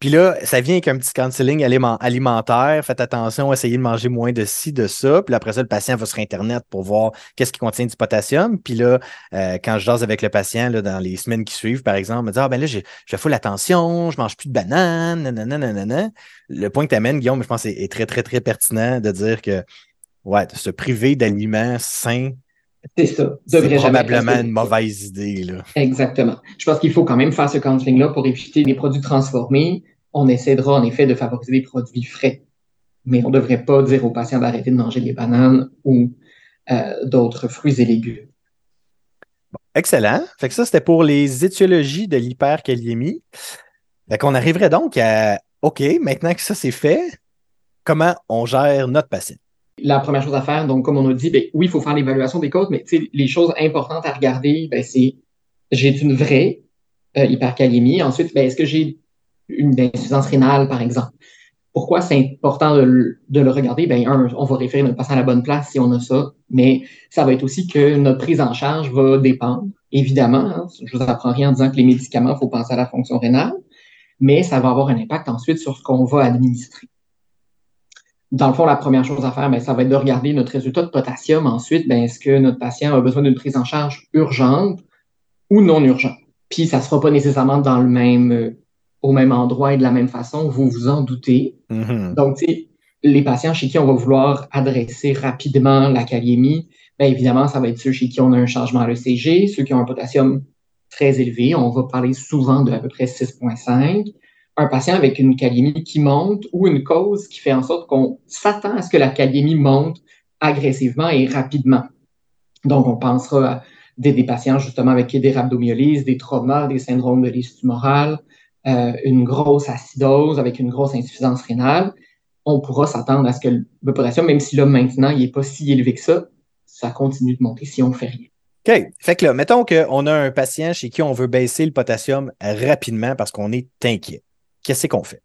Puis là, ça vient avec un petit counseling alimentaire. Faites attention, essayez de manger moins de ci, de ça. Puis après ça, le patient va sur Internet pour voir qu'est-ce qui contient du potassium. Puis là, euh, quand je jase avec le patient dans les semaines qui suivent, par exemple, me dit Ah ben là, j'ai fou l'attention, je mange plus de bananes, nanana. Le point que tu amènes, Guillaume, je pense, est, est, très, très, très pertinent de dire que se priver d'aliments sains c'est ça. C'est probablement une mauvaise idée. Là. Exactement. Je pense qu'il faut quand même faire ce counseling-là pour éviter les produits transformés. On essaiera en effet de favoriser des produits frais. Mais on ne devrait pas dire aux patients d'arrêter de manger des bananes ou euh, d'autres fruits et légumes. excellent. Fait que ça, c'était pour les étiologies de l'hyperkaliémie. Qu'on arriverait donc à OK, maintenant que ça c'est fait, comment on gère notre patient? La première chose à faire, donc comme on a dit, ben, oui, il faut faire l'évaluation des causes, mais les choses importantes à regarder, ben, c'est j'ai une vraie euh, hypercalémie. Ensuite, ben, est-ce que j'ai une insuffisance rénale, par exemple? Pourquoi c'est important de, le regarder? Ben, un, on va référer notre patient à la bonne place si on a ça, mais ça va être aussi que notre prise en charge va dépendre. Évidemment, hein, je vous apprends rien en disant que les médicaments, il faut penser à la fonction rénale, mais ça va avoir un impact ensuite sur ce qu'on va administrer dans le fond, la première chose à faire, ben, ça va être de regarder notre résultat de potassium. Ensuite, ben, est-ce que notre patient a besoin d'une prise en charge urgente ou non urgente? Puis, ça ne sera pas nécessairement dans le même, euh, au même endroit et de la même façon, vous vous en doutez. Mm-hmm. Donc, les patients chez qui on va vouloir adresser rapidement la kaliémie, bien évidemment, ça va être ceux chez qui on a un changement à l'ECG, ceux qui ont un potassium très élevé. On va parler souvent de à peu près 6,5 un patient avec une calémie qui monte ou une cause qui fait en sorte qu'on s'attend à ce que la calémie monte agressivement et rapidement. Donc, on pensera à des, patients justement avec des rhabdomyolyses, des traumas, des syndromes de liste tumorale, euh, une grosse acidose avec une grosse insuffisance rénale. On pourra s'attendre à ce que le potassium, même si là maintenant il n'est pas si élevé que ça, ça continue de monter si on ne fait rien. OK. Fait que là, mettons qu'on a un patient chez qui on veut baisser le potassium rapidement parce qu'on est inquiet qu'est-ce qu'on fait?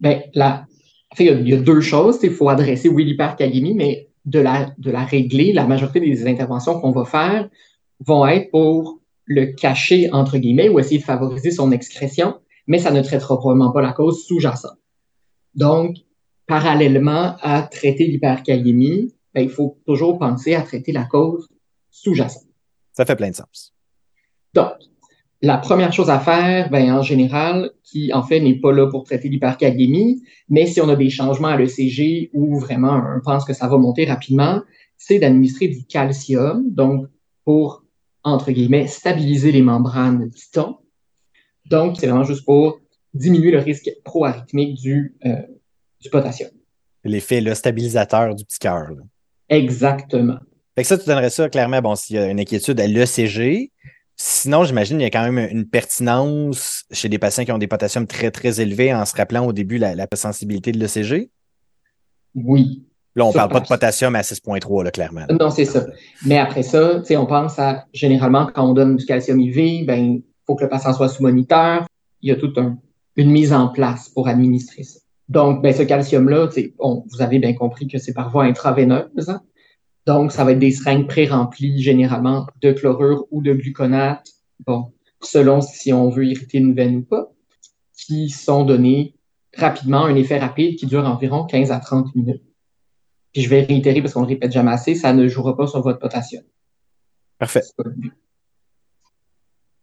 Bien, là, il y, a deux choses. Il faut adresser, oui, l'hypercalémie, mais de la, de la régler. La majorité des interventions qu'on va faire vont être pour le cacher, entre guillemets, ou essayer de favoriser son excrétion, mais ça ne traitera probablement pas la cause sous-jacente. Donc, parallèlement à traiter l'hyperkaliémie, ben, il faut toujours penser à traiter la cause sous-jacente. Ça fait plein de sens. Donc, la première chose à faire, ben, en général, qui en fait n'est pas là pour traiter l'hyperkaliémie, mais si on a des changements à l'ECG ou vraiment on pense que ça va monter rapidement, c'est d'administrer du calcium, donc pour, entre guillemets, stabiliser les membranes du Donc, c'est vraiment juste pour diminuer le risque pro-arythmique du, euh, du potassium. L'effet le stabilisateur du petit cœur. Exactement. Fait que ça, tu donnerais ça clairement, bon, s'il y a une inquiétude à l'ECG. Sinon, j'imagine qu'il y a quand même une pertinence chez des patients qui ont des potassiums très, très élevés en se rappelant au début la, sensibilité de l'ECG. Oui. Là, on ne parle pas de potassium à 6.3, là, clairement. Non, c'est ça. Mais après ça, on pense à généralement quand on donne du calcium IV, ben, il faut que le patient soit sous moniteur. Il y a toute une mise en place pour administrer ça. Donc, ben, ce calcium-là, vous avez bien compris que c'est par voie intraveineuse. Hein. Donc, ça va être des seringues pré-remplies, généralement, de chlorure ou de gluconate, bon, selon si on veut irriter une veine ou pas, qui sont données rapidement, un effet rapide qui dure environ 15 à 30 minutes. Puis je vais réitérer parce qu'on le répète jamais assez, ça ne jouera pas sur votre potassium. Parfait.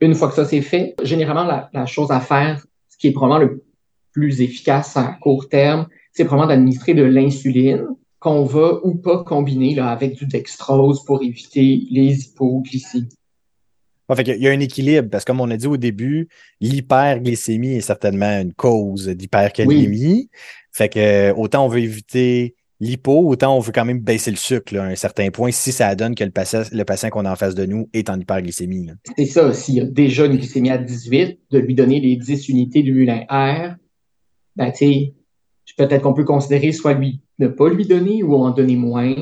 Une fois que ça c'est fait, généralement, la, la chose à faire, ce qui est probablement le plus efficace à court terme, c'est vraiment d'administrer de l'insuline qu'on va ou pas combiner là, avec du dextrose pour éviter les hypoglycémies. fait il y a un équilibre parce que comme on a dit au début, l'hyperglycémie est certainement une cause d'hypercalémie. Fait que autant on veut éviter l'hypo, autant on veut quand même baisser le sucre à un certain point si ça donne que le patient, le patient qu'on a en face de nous est en hyperglycémie. C'est ça, s'il y a déjà une glycémie à 18, de lui donner les 10 unités d'humulin R, ben, tu sais, peut-être qu'on peut considérer soit lui ne pas lui donner ou en donner moins.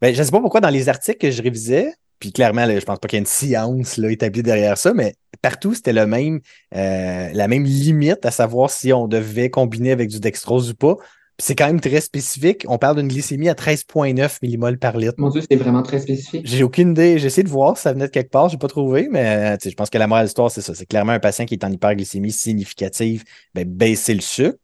Ben, je ne sais pas pourquoi dans les articles que je révisais, puis clairement, je pense pas qu'il y ait une science là, établie derrière ça, mais partout, c'était le même, euh, la même limite à savoir si on devait combiner avec du dextrose ou pas. C'est quand même très spécifique. On parle d'une glycémie à 13,9 millimoles par litre. Mon Dieu, c'est vraiment très spécifique. J'ai aucune idée. J'ai essayé de voir si ça venait de quelque part. Je n'ai pas trouvé, mais je pense que la morale de l'histoire, c'est ça. C'est clairement un patient qui est en hyperglycémie significative, ben, baisser le sucre.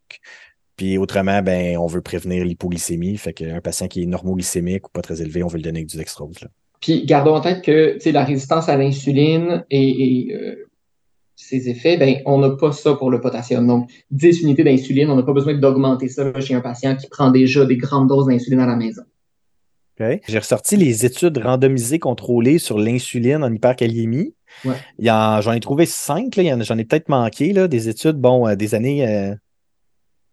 Puis autrement, ben, on veut prévenir l'hypoglycémie. Fait qu'un patient qui est normoglycémique ou pas très élevé, on veut le donner avec du dextrose. Puis gardons en tête que la résistance à l'insuline et, euh, ses effets, ben, on n'a pas ça pour le potassium. Donc, 10 unités d'insuline, on n'a pas besoin d'augmenter ça chez un patient qui prend déjà des grandes doses d'insuline à la maison. J'ai ressorti les études randomisées contrôlées sur l'insuline en hyperkaliémie. J'en ai trouvé cinq, j'en ai peut-être manqué, là, des études bon, euh, des années euh,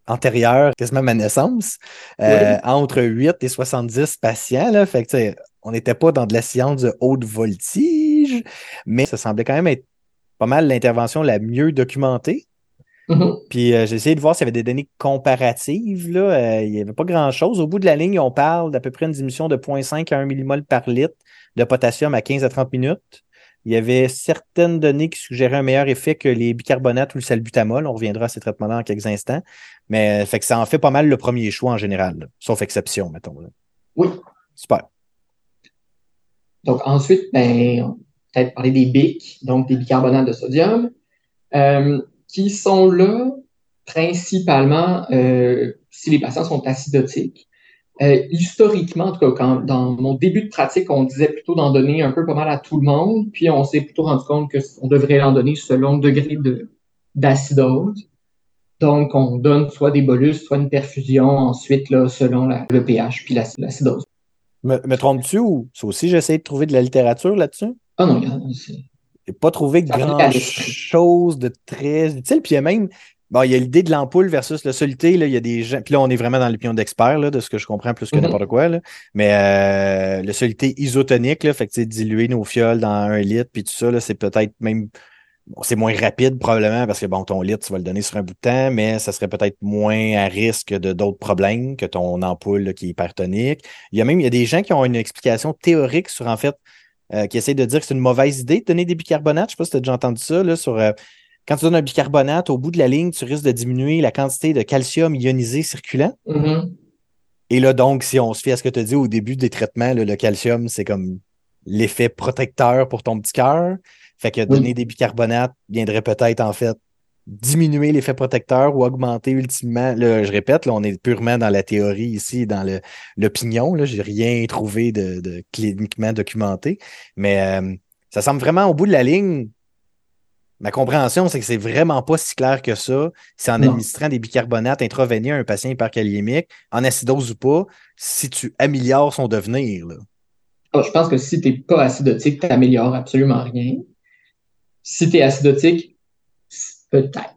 antérieure, quasiment à ma naissance, euh, entre 8 et 70 patients. Là, fait que, on n'était pas dans de la science de haute voltige, mais ça semblait quand même être pas mal l'intervention la mieux documentée. Mm-hmm. Puis euh, j'ai essayé de voir s'il y avait des données comparatives. Là. Euh, il n'y avait pas grand-chose. Au bout de la ligne, on parle d'à peu près une diminution de 0.5 à 1 millimol par litre de potassium à 15 à 30 minutes. Il y avait certaines données qui suggéraient un meilleur effet que les bicarbonates ou le salbutamol. On reviendra à ces traitements-là en quelques instants. Mais euh, fait que ça en fait pas mal le premier choix en général, sauf exception, mettons. Oui. Super. Donc ensuite, ben, peut-être parler des BIC, donc des bicarbonates de sodium, euh, qui sont là principalement euh, si les patients sont acidotiques. Euh, historiquement, en tout cas, quand, dans mon début de pratique, on disait plutôt d'en donner un peu pas mal à tout le monde, puis on s'est plutôt rendu compte qu'on devrait en donner selon le degré d'acidose. Donc, on donne soit des bolus, soit une perfusion ensuite, là, selon le pH puis l'acidose. Me, me trompes-tu ou ça aussi, j'essaie de trouver de la littérature là-dessus? Ah non, J'ai pas trouvé grand-chose de très utile. Puis il y a même Bon, il y a l'idée de l'ampoule versus le soluté. Là, il y a des gens. Puis là, on est vraiment dans l'opinion d'expert, de ce que je comprends plus que mm-hmm. n'importe quoi. Là. Mais euh, le soluté isotonique, là, fait que diluer nos fioles dans un litre, puis tout ça, c'est peut-être même. Bon, c'est moins rapide probablement parce que bon, ton litre, tu vas le donner sur un bout de temps, mais ça serait peut-être moins à risque de d'autres problèmes que ton ampoule qui est hypertonique. Il y a même il y a des gens qui ont une explication théorique sur en fait euh, qui essayent de dire que c'est une mauvaise idée de donner des bicarbonates. Je sais pas si tu as déjà entendu ça là, sur euh, quand tu donnes un bicarbonate, au bout de la ligne, tu risques de diminuer la quantité de calcium ionisé circulant. Mm-hmm. Et là, donc, si on se fie à ce que tu as dit au début des traitements, là, le calcium, c'est comme l'effet protecteur pour ton petit cœur. Fait que donner des bicarbonates viendrait peut-être, en fait, diminuer l'effet protecteur ou augmenter ultimement. Là, je répète, là, on est purement dans la théorie ici, dans le- l'opinion. Je n'ai rien trouvé de, de cliniquement documenté. Mais euh, ça semble vraiment au bout de la ligne. Ma compréhension, c'est que c'est vraiment pas si clair que ça. C'est en Non. administrant des bicarbonates intraveineux à un patient hyperkaliémique, en acidose ou pas, si tu améliores son devenir. Là. Ah, je pense que si t'es pas acidotique, t'améliores absolument rien. Si t'es acidotique, c- peut-être.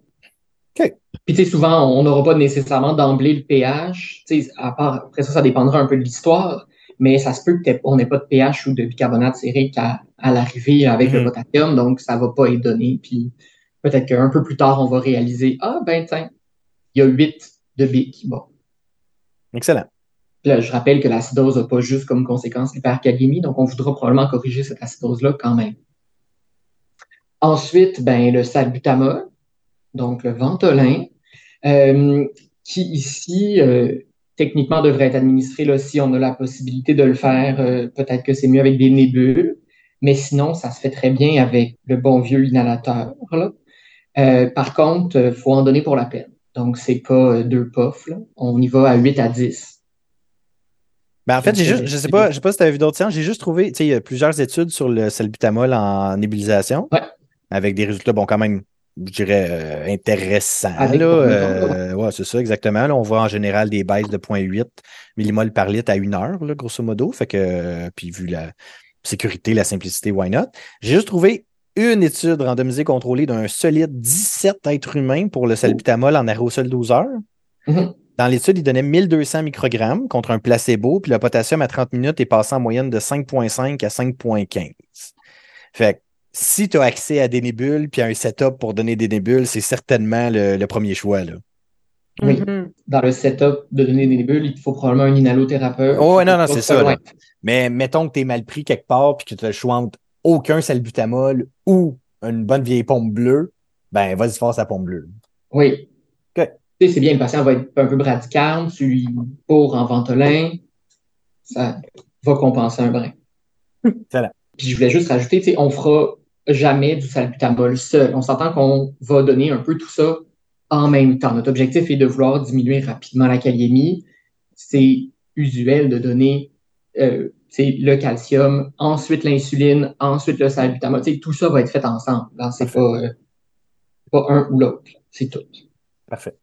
Puis tu sais, souvent, on n'aura pas nécessairement d'emblée le pH. Tu sais, à part, après ça, ça dépendra un peu de l'histoire. Mais ça se peut qu'on n'ait pas de pH ou de bicarbonate sérique à, à l'arrivée avec le Mhm. potassium, donc ça va pas être donné. Puis peut-être qu'un peu plus tard, on va réaliser, ah ben tiens, il y a 8 de bic. Bon, Excellent. Là, je rappelle que l'acidose n'a pas juste comme conséquence l'hyperkaliémie, donc on voudra probablement corriger cette acidose-là quand même. Ensuite, ben, le salbutamol, donc le ventolin, euh, qui ici, euh, techniquement, devrait être administré là, si on a la possibilité de le faire. euh, Peut-être que c'est mieux avec des nébules, mais sinon, ça se fait très bien avec le bon vieux inhalateur. là. Euh, par contre, il faut en donner pour la peine. Donc, c'est pas euh, deux puffs, là. on y va à 8 à 10. Ben, en fait, j'ai C'est- juste, je sais pas, je sais pas si tu avais vu d'autres sciences, j'ai juste trouvé, tu sais, il y a plusieurs études sur le salbutamol en nébulisation. Ouais. Avec des résultats, bon, quand même, je dirais, euh, intéressants. Avec là. Euh, ouais, c'est ça, exactement. Là, on voit en général des baisses de 0.8 millimoles par litre à une heure, là, grosso modo. Fait que, puis vu la sécurité, la simplicité, why not? J'ai juste trouvé une étude randomisée contrôlée d'un solide 17 êtres humains pour le salbutamol en aérosol 12 heures. Mhm. Dans l'étude, il donnait 1200 microgrammes contre un placebo, puis le potassium à 30 minutes est passé en moyenne de 5,5 à 5,15. Fait que si tu as accès à des nébules puis à un setup pour donner des nébules, c'est certainement le, le premier choix. Là. Oui. Mhm. dans le setup de donner des nébules, il te faut probablement un inhalothérapeute. Oh, non, non, c'est ça, là. Mais mettons que tu es mal pris quelque part puis que tu as le choix entre aucun salbutamol ou une bonne vieille pompe bleue, ben vas-y faire sa pompe bleue. Oui. Tu sais, c'est bien, le patient va être un peu bradycarde, tu lui bourres en ventolin, ça va compenser un brin. Puis je voulais juste rajouter, tu sais, on fera jamais du salbutamol seul. On s'entend qu'on va donner un peu tout ça en même temps. Notre objectif est de vouloir diminuer rapidement la kaliémie. C'est usuel de donner euh, le calcium, ensuite l'insuline, ensuite le salbutamol. Tout ça va être fait ensemble. Alors, C'est pas, euh, pas un ou l'autre. C'est tout. Parfait.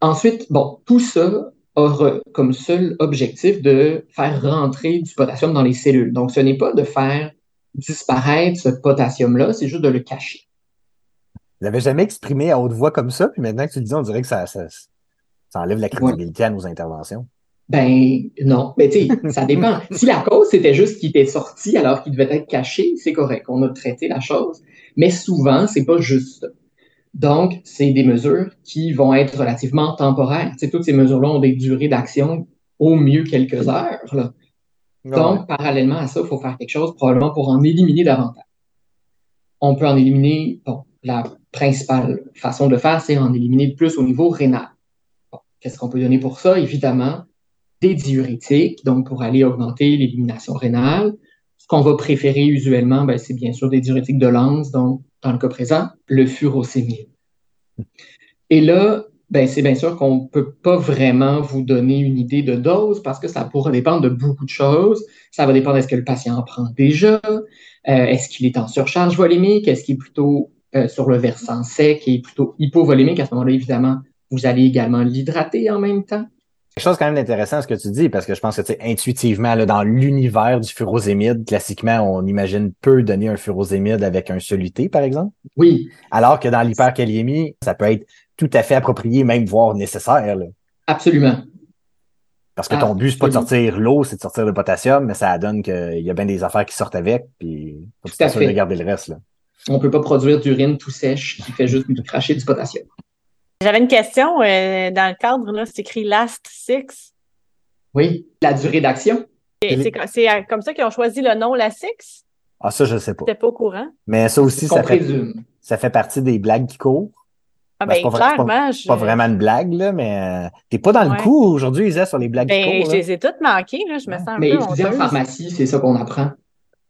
Ensuite, bon, tout ça aura comme seul objectif de faire rentrer du potassium dans les cellules. Donc, ce n'est pas de faire disparaître ce potassium-là, c'est juste de le cacher. Je l'avais jamais exprimé à haute voix comme ça, puis maintenant que tu le dis, on dirait que ça, ça, ça enlève la crédibilité à nos interventions. Ben non, mais tu sais, ça dépend. Si la cause c'était juste qu'il était sorti alors qu'il devait être caché, c'est correct, on a traité la chose. Mais souvent, c'est pas juste ça. Donc, c'est des mesures qui vont être relativement temporaires. Tu sais, toutes ces mesures-là ont des durées d'action au mieux quelques heures. Là. Donc, parallèlement à ça, il faut faire quelque chose probablement pour en éliminer davantage. On peut en éliminer, bon, la principale façon de faire, c'est en éliminer plus au niveau rénal. Bon, Qu'est-ce qu'on peut donner pour ça? Évidemment, des diurétiques, donc pour aller augmenter l'élimination rénale. Ce qu'on va préférer usuellement, ben, c'est bien sûr des diurétiques de lance, donc dans le cas présent, le furosémide. Et là, ben, c'est bien sûr qu'on ne peut pas vraiment vous donner une idée de dose parce que ça pourra dépendre de beaucoup de choses. Ça va dépendre est-ce que le patient en prend déjà, euh, est-ce qu'il est en surcharge volémique, est-ce qu'il est plutôt euh, sur le versant sec et plutôt hypovolémique. À ce moment-là, évidemment, vous allez également l'hydrater en même temps. Quelque chose quand même d'intéressant ce que tu dis, parce que je pense que tu sais, intuitivement, là, dans l'univers du furosémide, classiquement, on imagine peu donner un furosémide avec un soluté, par exemple. Oui, Alors que dans l'hyperkaliémie, ça peut être tout à fait approprié, même voire nécessaire. là. absolument. Parce que ton but, c'est pas de absolument. sortir l'eau, c'est de sortir le potassium, mais ça donne qu'il y a bien des affaires qui sortent avec, puis faut Tout à de garder le reste. Là. On ne peut pas produire d'urine tout sèche qui fait juste cracher du potassium. J'avais une question euh, dans le cadre, là, c'est écrit Last Six. Oui, la durée d'action. C'est euh, comme ça qu'ils ont choisi le nom La Six? Ah, ça, je sais pas. J'étais pas au courant? Mais ça aussi, ça fait, ça fait partie des blagues qui courent. Ah, Ben, c'est ben, pas, je- vraiment une blague, là, mais euh, t'es pas dans le Ouais. coup aujourd'hui, Isa, sur les blagues Ben, courtes, je là. les ai toutes manquées, là. Je me sens un Mais peu étudiant en pharmacie, c'est ça qu'on apprend.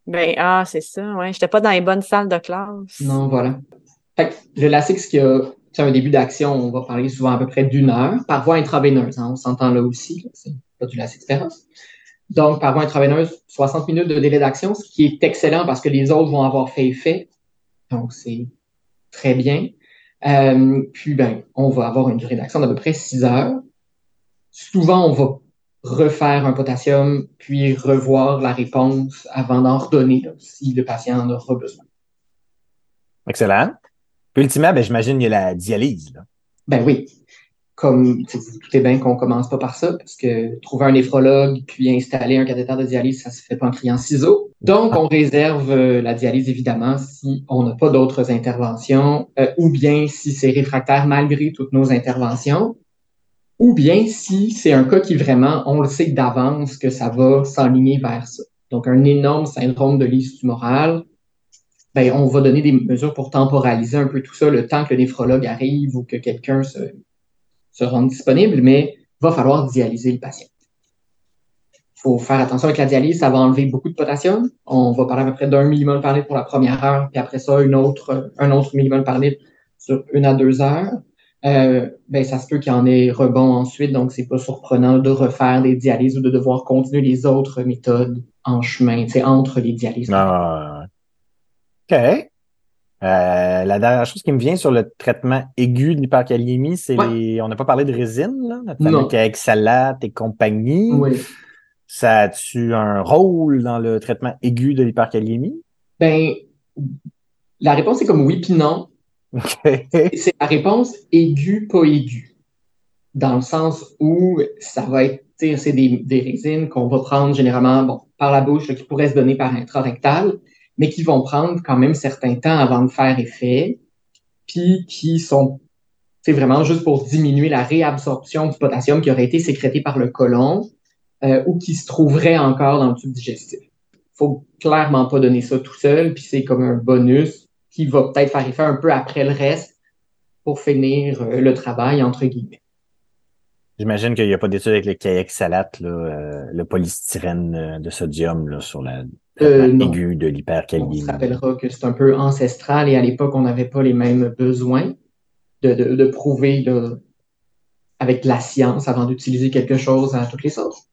Ben, ah, c'est ça, ouais. J'étais pas dans les bonnes salles de classe. Non, voilà. Fait que le LASIX qui a c'est un début d'action, on va parler souvent à peu près d'une heure, par voie intraveineuse, hein, on s'entend là aussi, c'est pas du LASIX féroce. Donc, par voie intraveineuse, 60 minutes de délai d'action, ce qui est excellent parce que les autres vont avoir fait effet. Donc, c'est très bien. Euh, puis, ben, on va avoir une durée d'action d'à peu près 6 heures. Souvent, on va refaire un potassium, puis revoir la réponse avant d'en redonner, là, si le patient en aura besoin. Excellent. Puis, ultimement, ben, j'imagine qu'il y a la dialyse, là. Ben oui. Comme vous vous doutez bien qu'on commence pas par ça, parce que trouver un néphrologue puis installer un cathéter de dialyse, ça se fait pas en criant ciseaux. Donc, on réserve euh, la dialyse, évidemment, si on n'a pas d'autres interventions, euh, ou bien si c'est réfractaire malgré toutes nos interventions, ou bien si c'est un cas qui vraiment, on le sait d'avance que ça va s'enligner vers ça. Donc, un énorme syndrome de lisse tumorale, ben, on va donner des mesures pour temporaliser un peu tout ça, le temps que le néphrologue arrive ou que quelqu'un se, se rende disponible, mais va falloir dialyser le patient. Faut faire attention avec la dialyse, ça va enlever beaucoup de potassium. On va parler à peu près d'un millimole par litre pour la première heure, puis après ça, une autre, un autre millimole par litre sur une à deux heures. Euh, ben, ça se peut qu'il y en ait rebond ensuite, donc c'est pas surprenant de refaire des dialyses ou de devoir continuer les autres méthodes en chemin, sais, entre les dialyses. Ah, OK. Euh, la dernière chose qui me vient sur le traitement aigu de l'hyperkaliémie, c'est Ouais. les. On n'a pas parlé de résine, là, Non. fameux Exalat et compagnie. Oui. Ça a-tu un rôle dans le traitement aigu de l'hyperkaliémie? Ben, la réponse est comme oui puis non. C'est la réponse aiguë, pas aiguë. Dans le sens où ça va être, c'est des, des résines qu'on va prendre généralement, bon, par la bouche, là, qui pourraient se donner par intrarectal, mais qui vont prendre quand même certains temps avant de faire effet, puis qui sont, c'est vraiment juste pour diminuer la réabsorption du potassium qui aurait été sécrété par le côlon, euh, ou qui se trouverait encore dans le tube digestif. Faut clairement pas donner ça tout seul, puis c'est comme un bonus qui va peut-être faire effet un peu après le reste pour finir euh, le travail, entre guillemets. J'imagine qu'il n'y a pas d'études avec le Kaexalate, là, euh, le polystyrène de sodium là, sur la Euh, traitement non. aigu de On l'hyperkaliémie. se rappellera que c'est un peu ancestral et à l'époque, on n'avait pas les mêmes besoins de, de, de prouver là, avec la science avant d'utiliser quelque chose à toutes les sauces.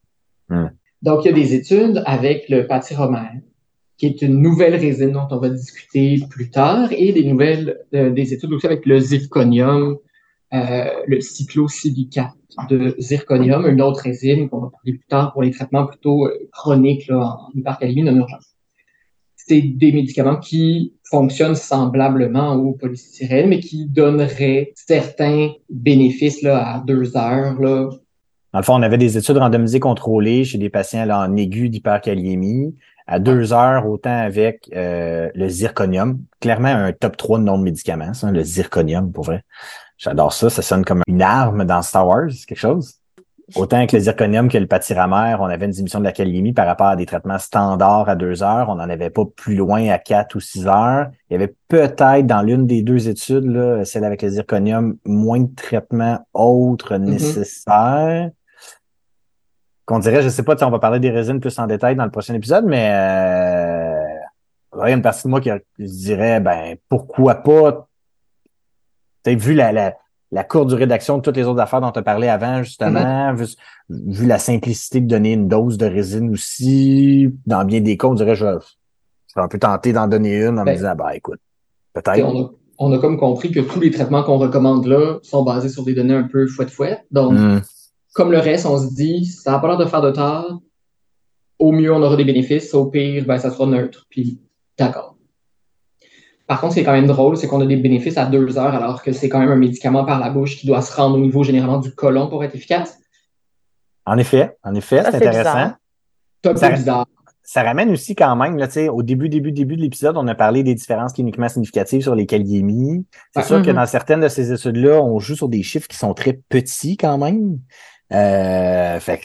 Hmm. Donc, il y a des études avec le pâtiromère, qui est une nouvelle résine dont on va discuter plus tard, et des nouvelles, euh, des études aussi avec le zirconium, euh, le cyclosilicate de zirconium, une autre résine qu'on va parler plus tard pour les traitements plutôt euh, chroniques là, en hypercalémie non urgence. C'est des médicaments qui fonctionnent semblablement au polystyrène, mais qui donneraient certains bénéfices là, à deux heures. Là. Dans le fond, on avait des études randomisées contrôlées chez des patients là, en aigu d'hyperkaliémie à deux heures, autant avec euh, le zirconium. Clairement, un top 3 de nom de médicaments, ça, le zirconium, pour vrai. J'adore ça. Ça sonne comme une arme dans Star Wars, quelque chose. Autant avec le zirconium que le pâtiramère, on avait une diminution de la kaliémie par rapport à des traitements standards à deux heures. On n'en avait pas plus loin à quatre ou six heures. Il y avait peut-être dans l'une des deux études, là, celle avec le zirconium, moins de traitements autres nécessaires. Qu'on dirait, je sais pas, on va parler des résines plus en détail dans le prochain épisode, mais euh, il y a une partie de moi qui qui se dirait, ben, pourquoi pas tu vu la, la, la courte durée d'action de toutes les autres affaires dont tu as parlé avant, justement, vu, vu la simplicité de donner une dose de résine aussi, dans bien des cas, on dirait, je, je serais un peu tenté d'en donner une en me Ben, disant, bah écoute, peut-être. On a, on a comme compris que tous les traitements qu'on recommande là sont basés sur des données un peu fouette-fouette. Donc, Hmm. Comme le reste, on se dit, ça n'a pas l'air de faire de tort. Au mieux, on aura des bénéfices. Au pire, ben, ça sera neutre. Puis, d'accord. Par contre, ce qui est quand même drôle, c'est qu'on a des bénéfices à deux heures, alors que c'est quand même un médicament par la bouche qui doit se rendre au niveau généralement du côlon pour être efficace. En effet, en effet, c'est intéressant. un Ça- bizarre. Ça ramène aussi quand même, là, tu sais, au début, début, début de l'épisode, on a parlé des différences cliniquement significatives sur les kaliémies. C'est sûr que Mhm. dans certaines de ces études-là, on joue sur des chiffres qui sont très petits quand même. Euh, fait que,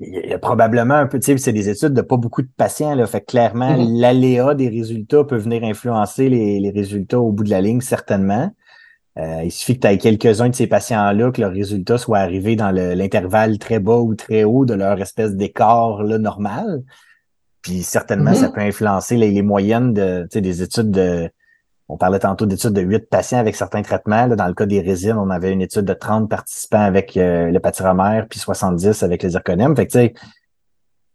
il y a probablement un peu, tu sais, c'est des études de pas beaucoup de patients, là. Fait que clairement, Mhm. l'aléa des résultats peut venir influencer les, les résultats au bout de la ligne, certainement. Euh, il suffit que tu aies quelques-uns de ces patients-là, que leurs résultats soient arrivés dans le- l'intervalle très bas ou très haut de leur espèce d'écart normal. Puis certainement, ça peut influencer les, les moyennes de, des études de. On parlait tantôt d'études de 8 patients avec certains traitements. Là, dans le cas des résines, on avait une étude de 30 participants avec euh, le patyromère, puis 70 avec les zirconium. Fait que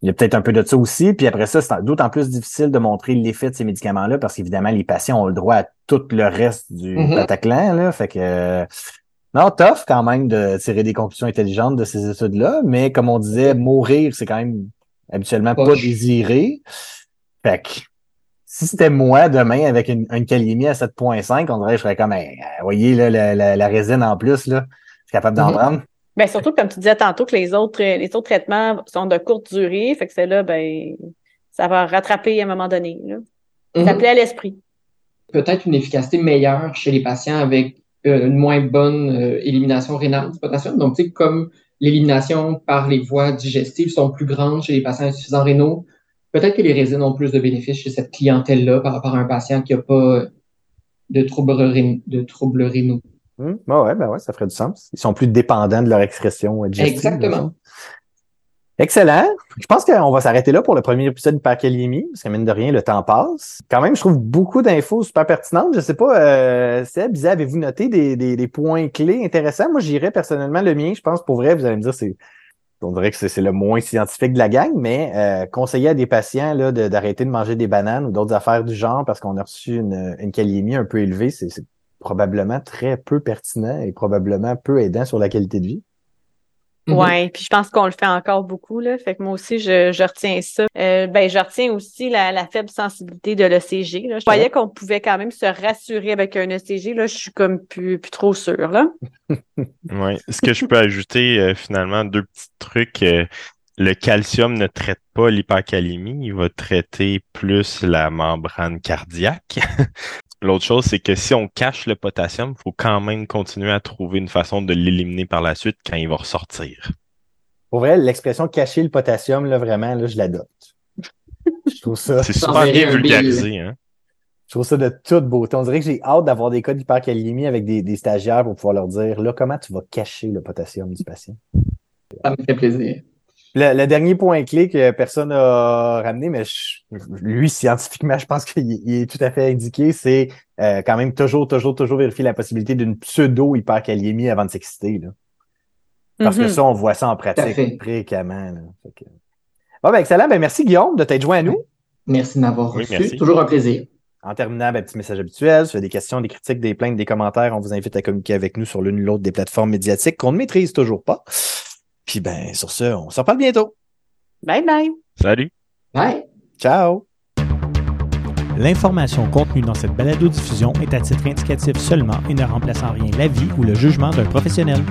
il y a peut-être un peu de ça aussi. Puis après ça, c'est d'autant plus difficile de montrer l'effet de ces médicaments-là parce qu'évidemment, les patients ont le droit à tout le reste du. Bataclan. Là, fait que euh, non, tough quand même de tirer des conclusions intelligentes de ces études-là, mais comme on disait, mourir, c'est quand même habituellement pas désiré. Fait que si c'était moi demain avec une, une calémie à 7.5, on dirait que je serais comme Hey, euh, voyez là, la, la- la résine en plus, là, je suis capable d'en Mhm. prendre. Ben, surtout, comme tu disais tantôt, que les autres, euh, les autres traitements sont de courte durée. Fait que c'est là, ben, ça va rattraper à un moment donné, là. Ça Mhm. plaît à l'esprit. Peut-être une efficacité meilleure chez les patients avec euh, une moins bonne euh, élimination rénale du potassium. Donc, tu sais, comme l'élimination par les voies digestives sont plus grandes chez les patients insuffisants rénaux, peut-être que les résines ont plus de bénéfices chez cette clientèle-là par rapport à un patient qui n'a pas de troubles, de troubles rénaux. Hum, ouais, ouais, ben ouais, ça ferait du sens. Ils sont plus dépendants de leur euh, digestive. Exactement. Excellent. Je pense qu'on va s'arrêter là pour le premier épisode d'hypercalémie, parce que mine de rien, le temps passe. Quand même, je trouve beaucoup d'infos super pertinentes. Je sais pas, euh, Seb, avez-vous noté des, des, des points clés intéressants? Moi, j'irais personnellement le mien. Je pense, pour vrai, vous allez me dire, c'est on dirait que c'est le moins scientifique de la gang, mais euh, conseiller à des patients là, d'arrêter de, manger des bananes ou d'autres affaires du genre parce qu'on a reçu une, une calémie un peu élevée, c'est probablement très peu pertinent et probablement peu aidant sur la qualité de vie. Mhm. Ouais, puis je pense qu'on le fait encore beaucoup, là. Fait que moi aussi, je, je retiens ça. Euh, ben, je retiens aussi la, la faible sensibilité de l'ECG. Là. Je voyais qu'on pouvait quand même se rassurer avec un ECG. Là, je suis comme plus, plus trop sûre, là. Ouais. Ce que je peux ajouter, euh, finalement, deux petits trucs. euh, le calcium ne traite pas l'hypercalémie, il va traiter plus la membrane cardiaque. L'autre chose, c'est que si on cache le potassium, il faut quand même continuer à trouver une façon de l'éliminer par la suite quand il va ressortir. Pour vrai, l'expression cacher le potassium, là, vraiment, là, je l'adopte. Je trouve ça, C'est je super bien vulgarisé, hein? trouve ça de toute beauté. On dirait que j'ai hâte d'avoir des cas d'hypercalémie avec des, des stagiaires pour pouvoir leur dire, là, comment tu vas cacher le potassium du patient? Ça me fait plaisir. Le, le dernier point clé que personne n'a ramené, mais je- lui, scientifiquement, je pense qu'il il est tout à fait indiqué, c'est euh, quand même toujours, toujours, toujours vérifier la possibilité d'une pseudo-hyperkaliémie avant de s'exciter. là. Parce que Mhm. ça, on voit ça en pratique fréquemment. là. Fait que- Bon, ben, excellent. Ben, merci, Guillaume, de t'être joint à nous. Merci de m'avoir Oui, reçu. merci. Toujours un plaisir. En terminant, ben, petit message habituel. Si vous avez des questions, des critiques, des plaintes, des commentaires, on vous invite à communiquer avec nous sur l'une ou l'autre des plateformes médiatiques qu'on ne maîtrise toujours pas. Puis, ben, sur ce, on s'en parle bientôt. Bye bye. Salut! Bye! Ciao! L'information contenue dans cette balado-diffusion est à titre indicatif seulement et ne remplace en rien l'avis ou le jugement d'un professionnel.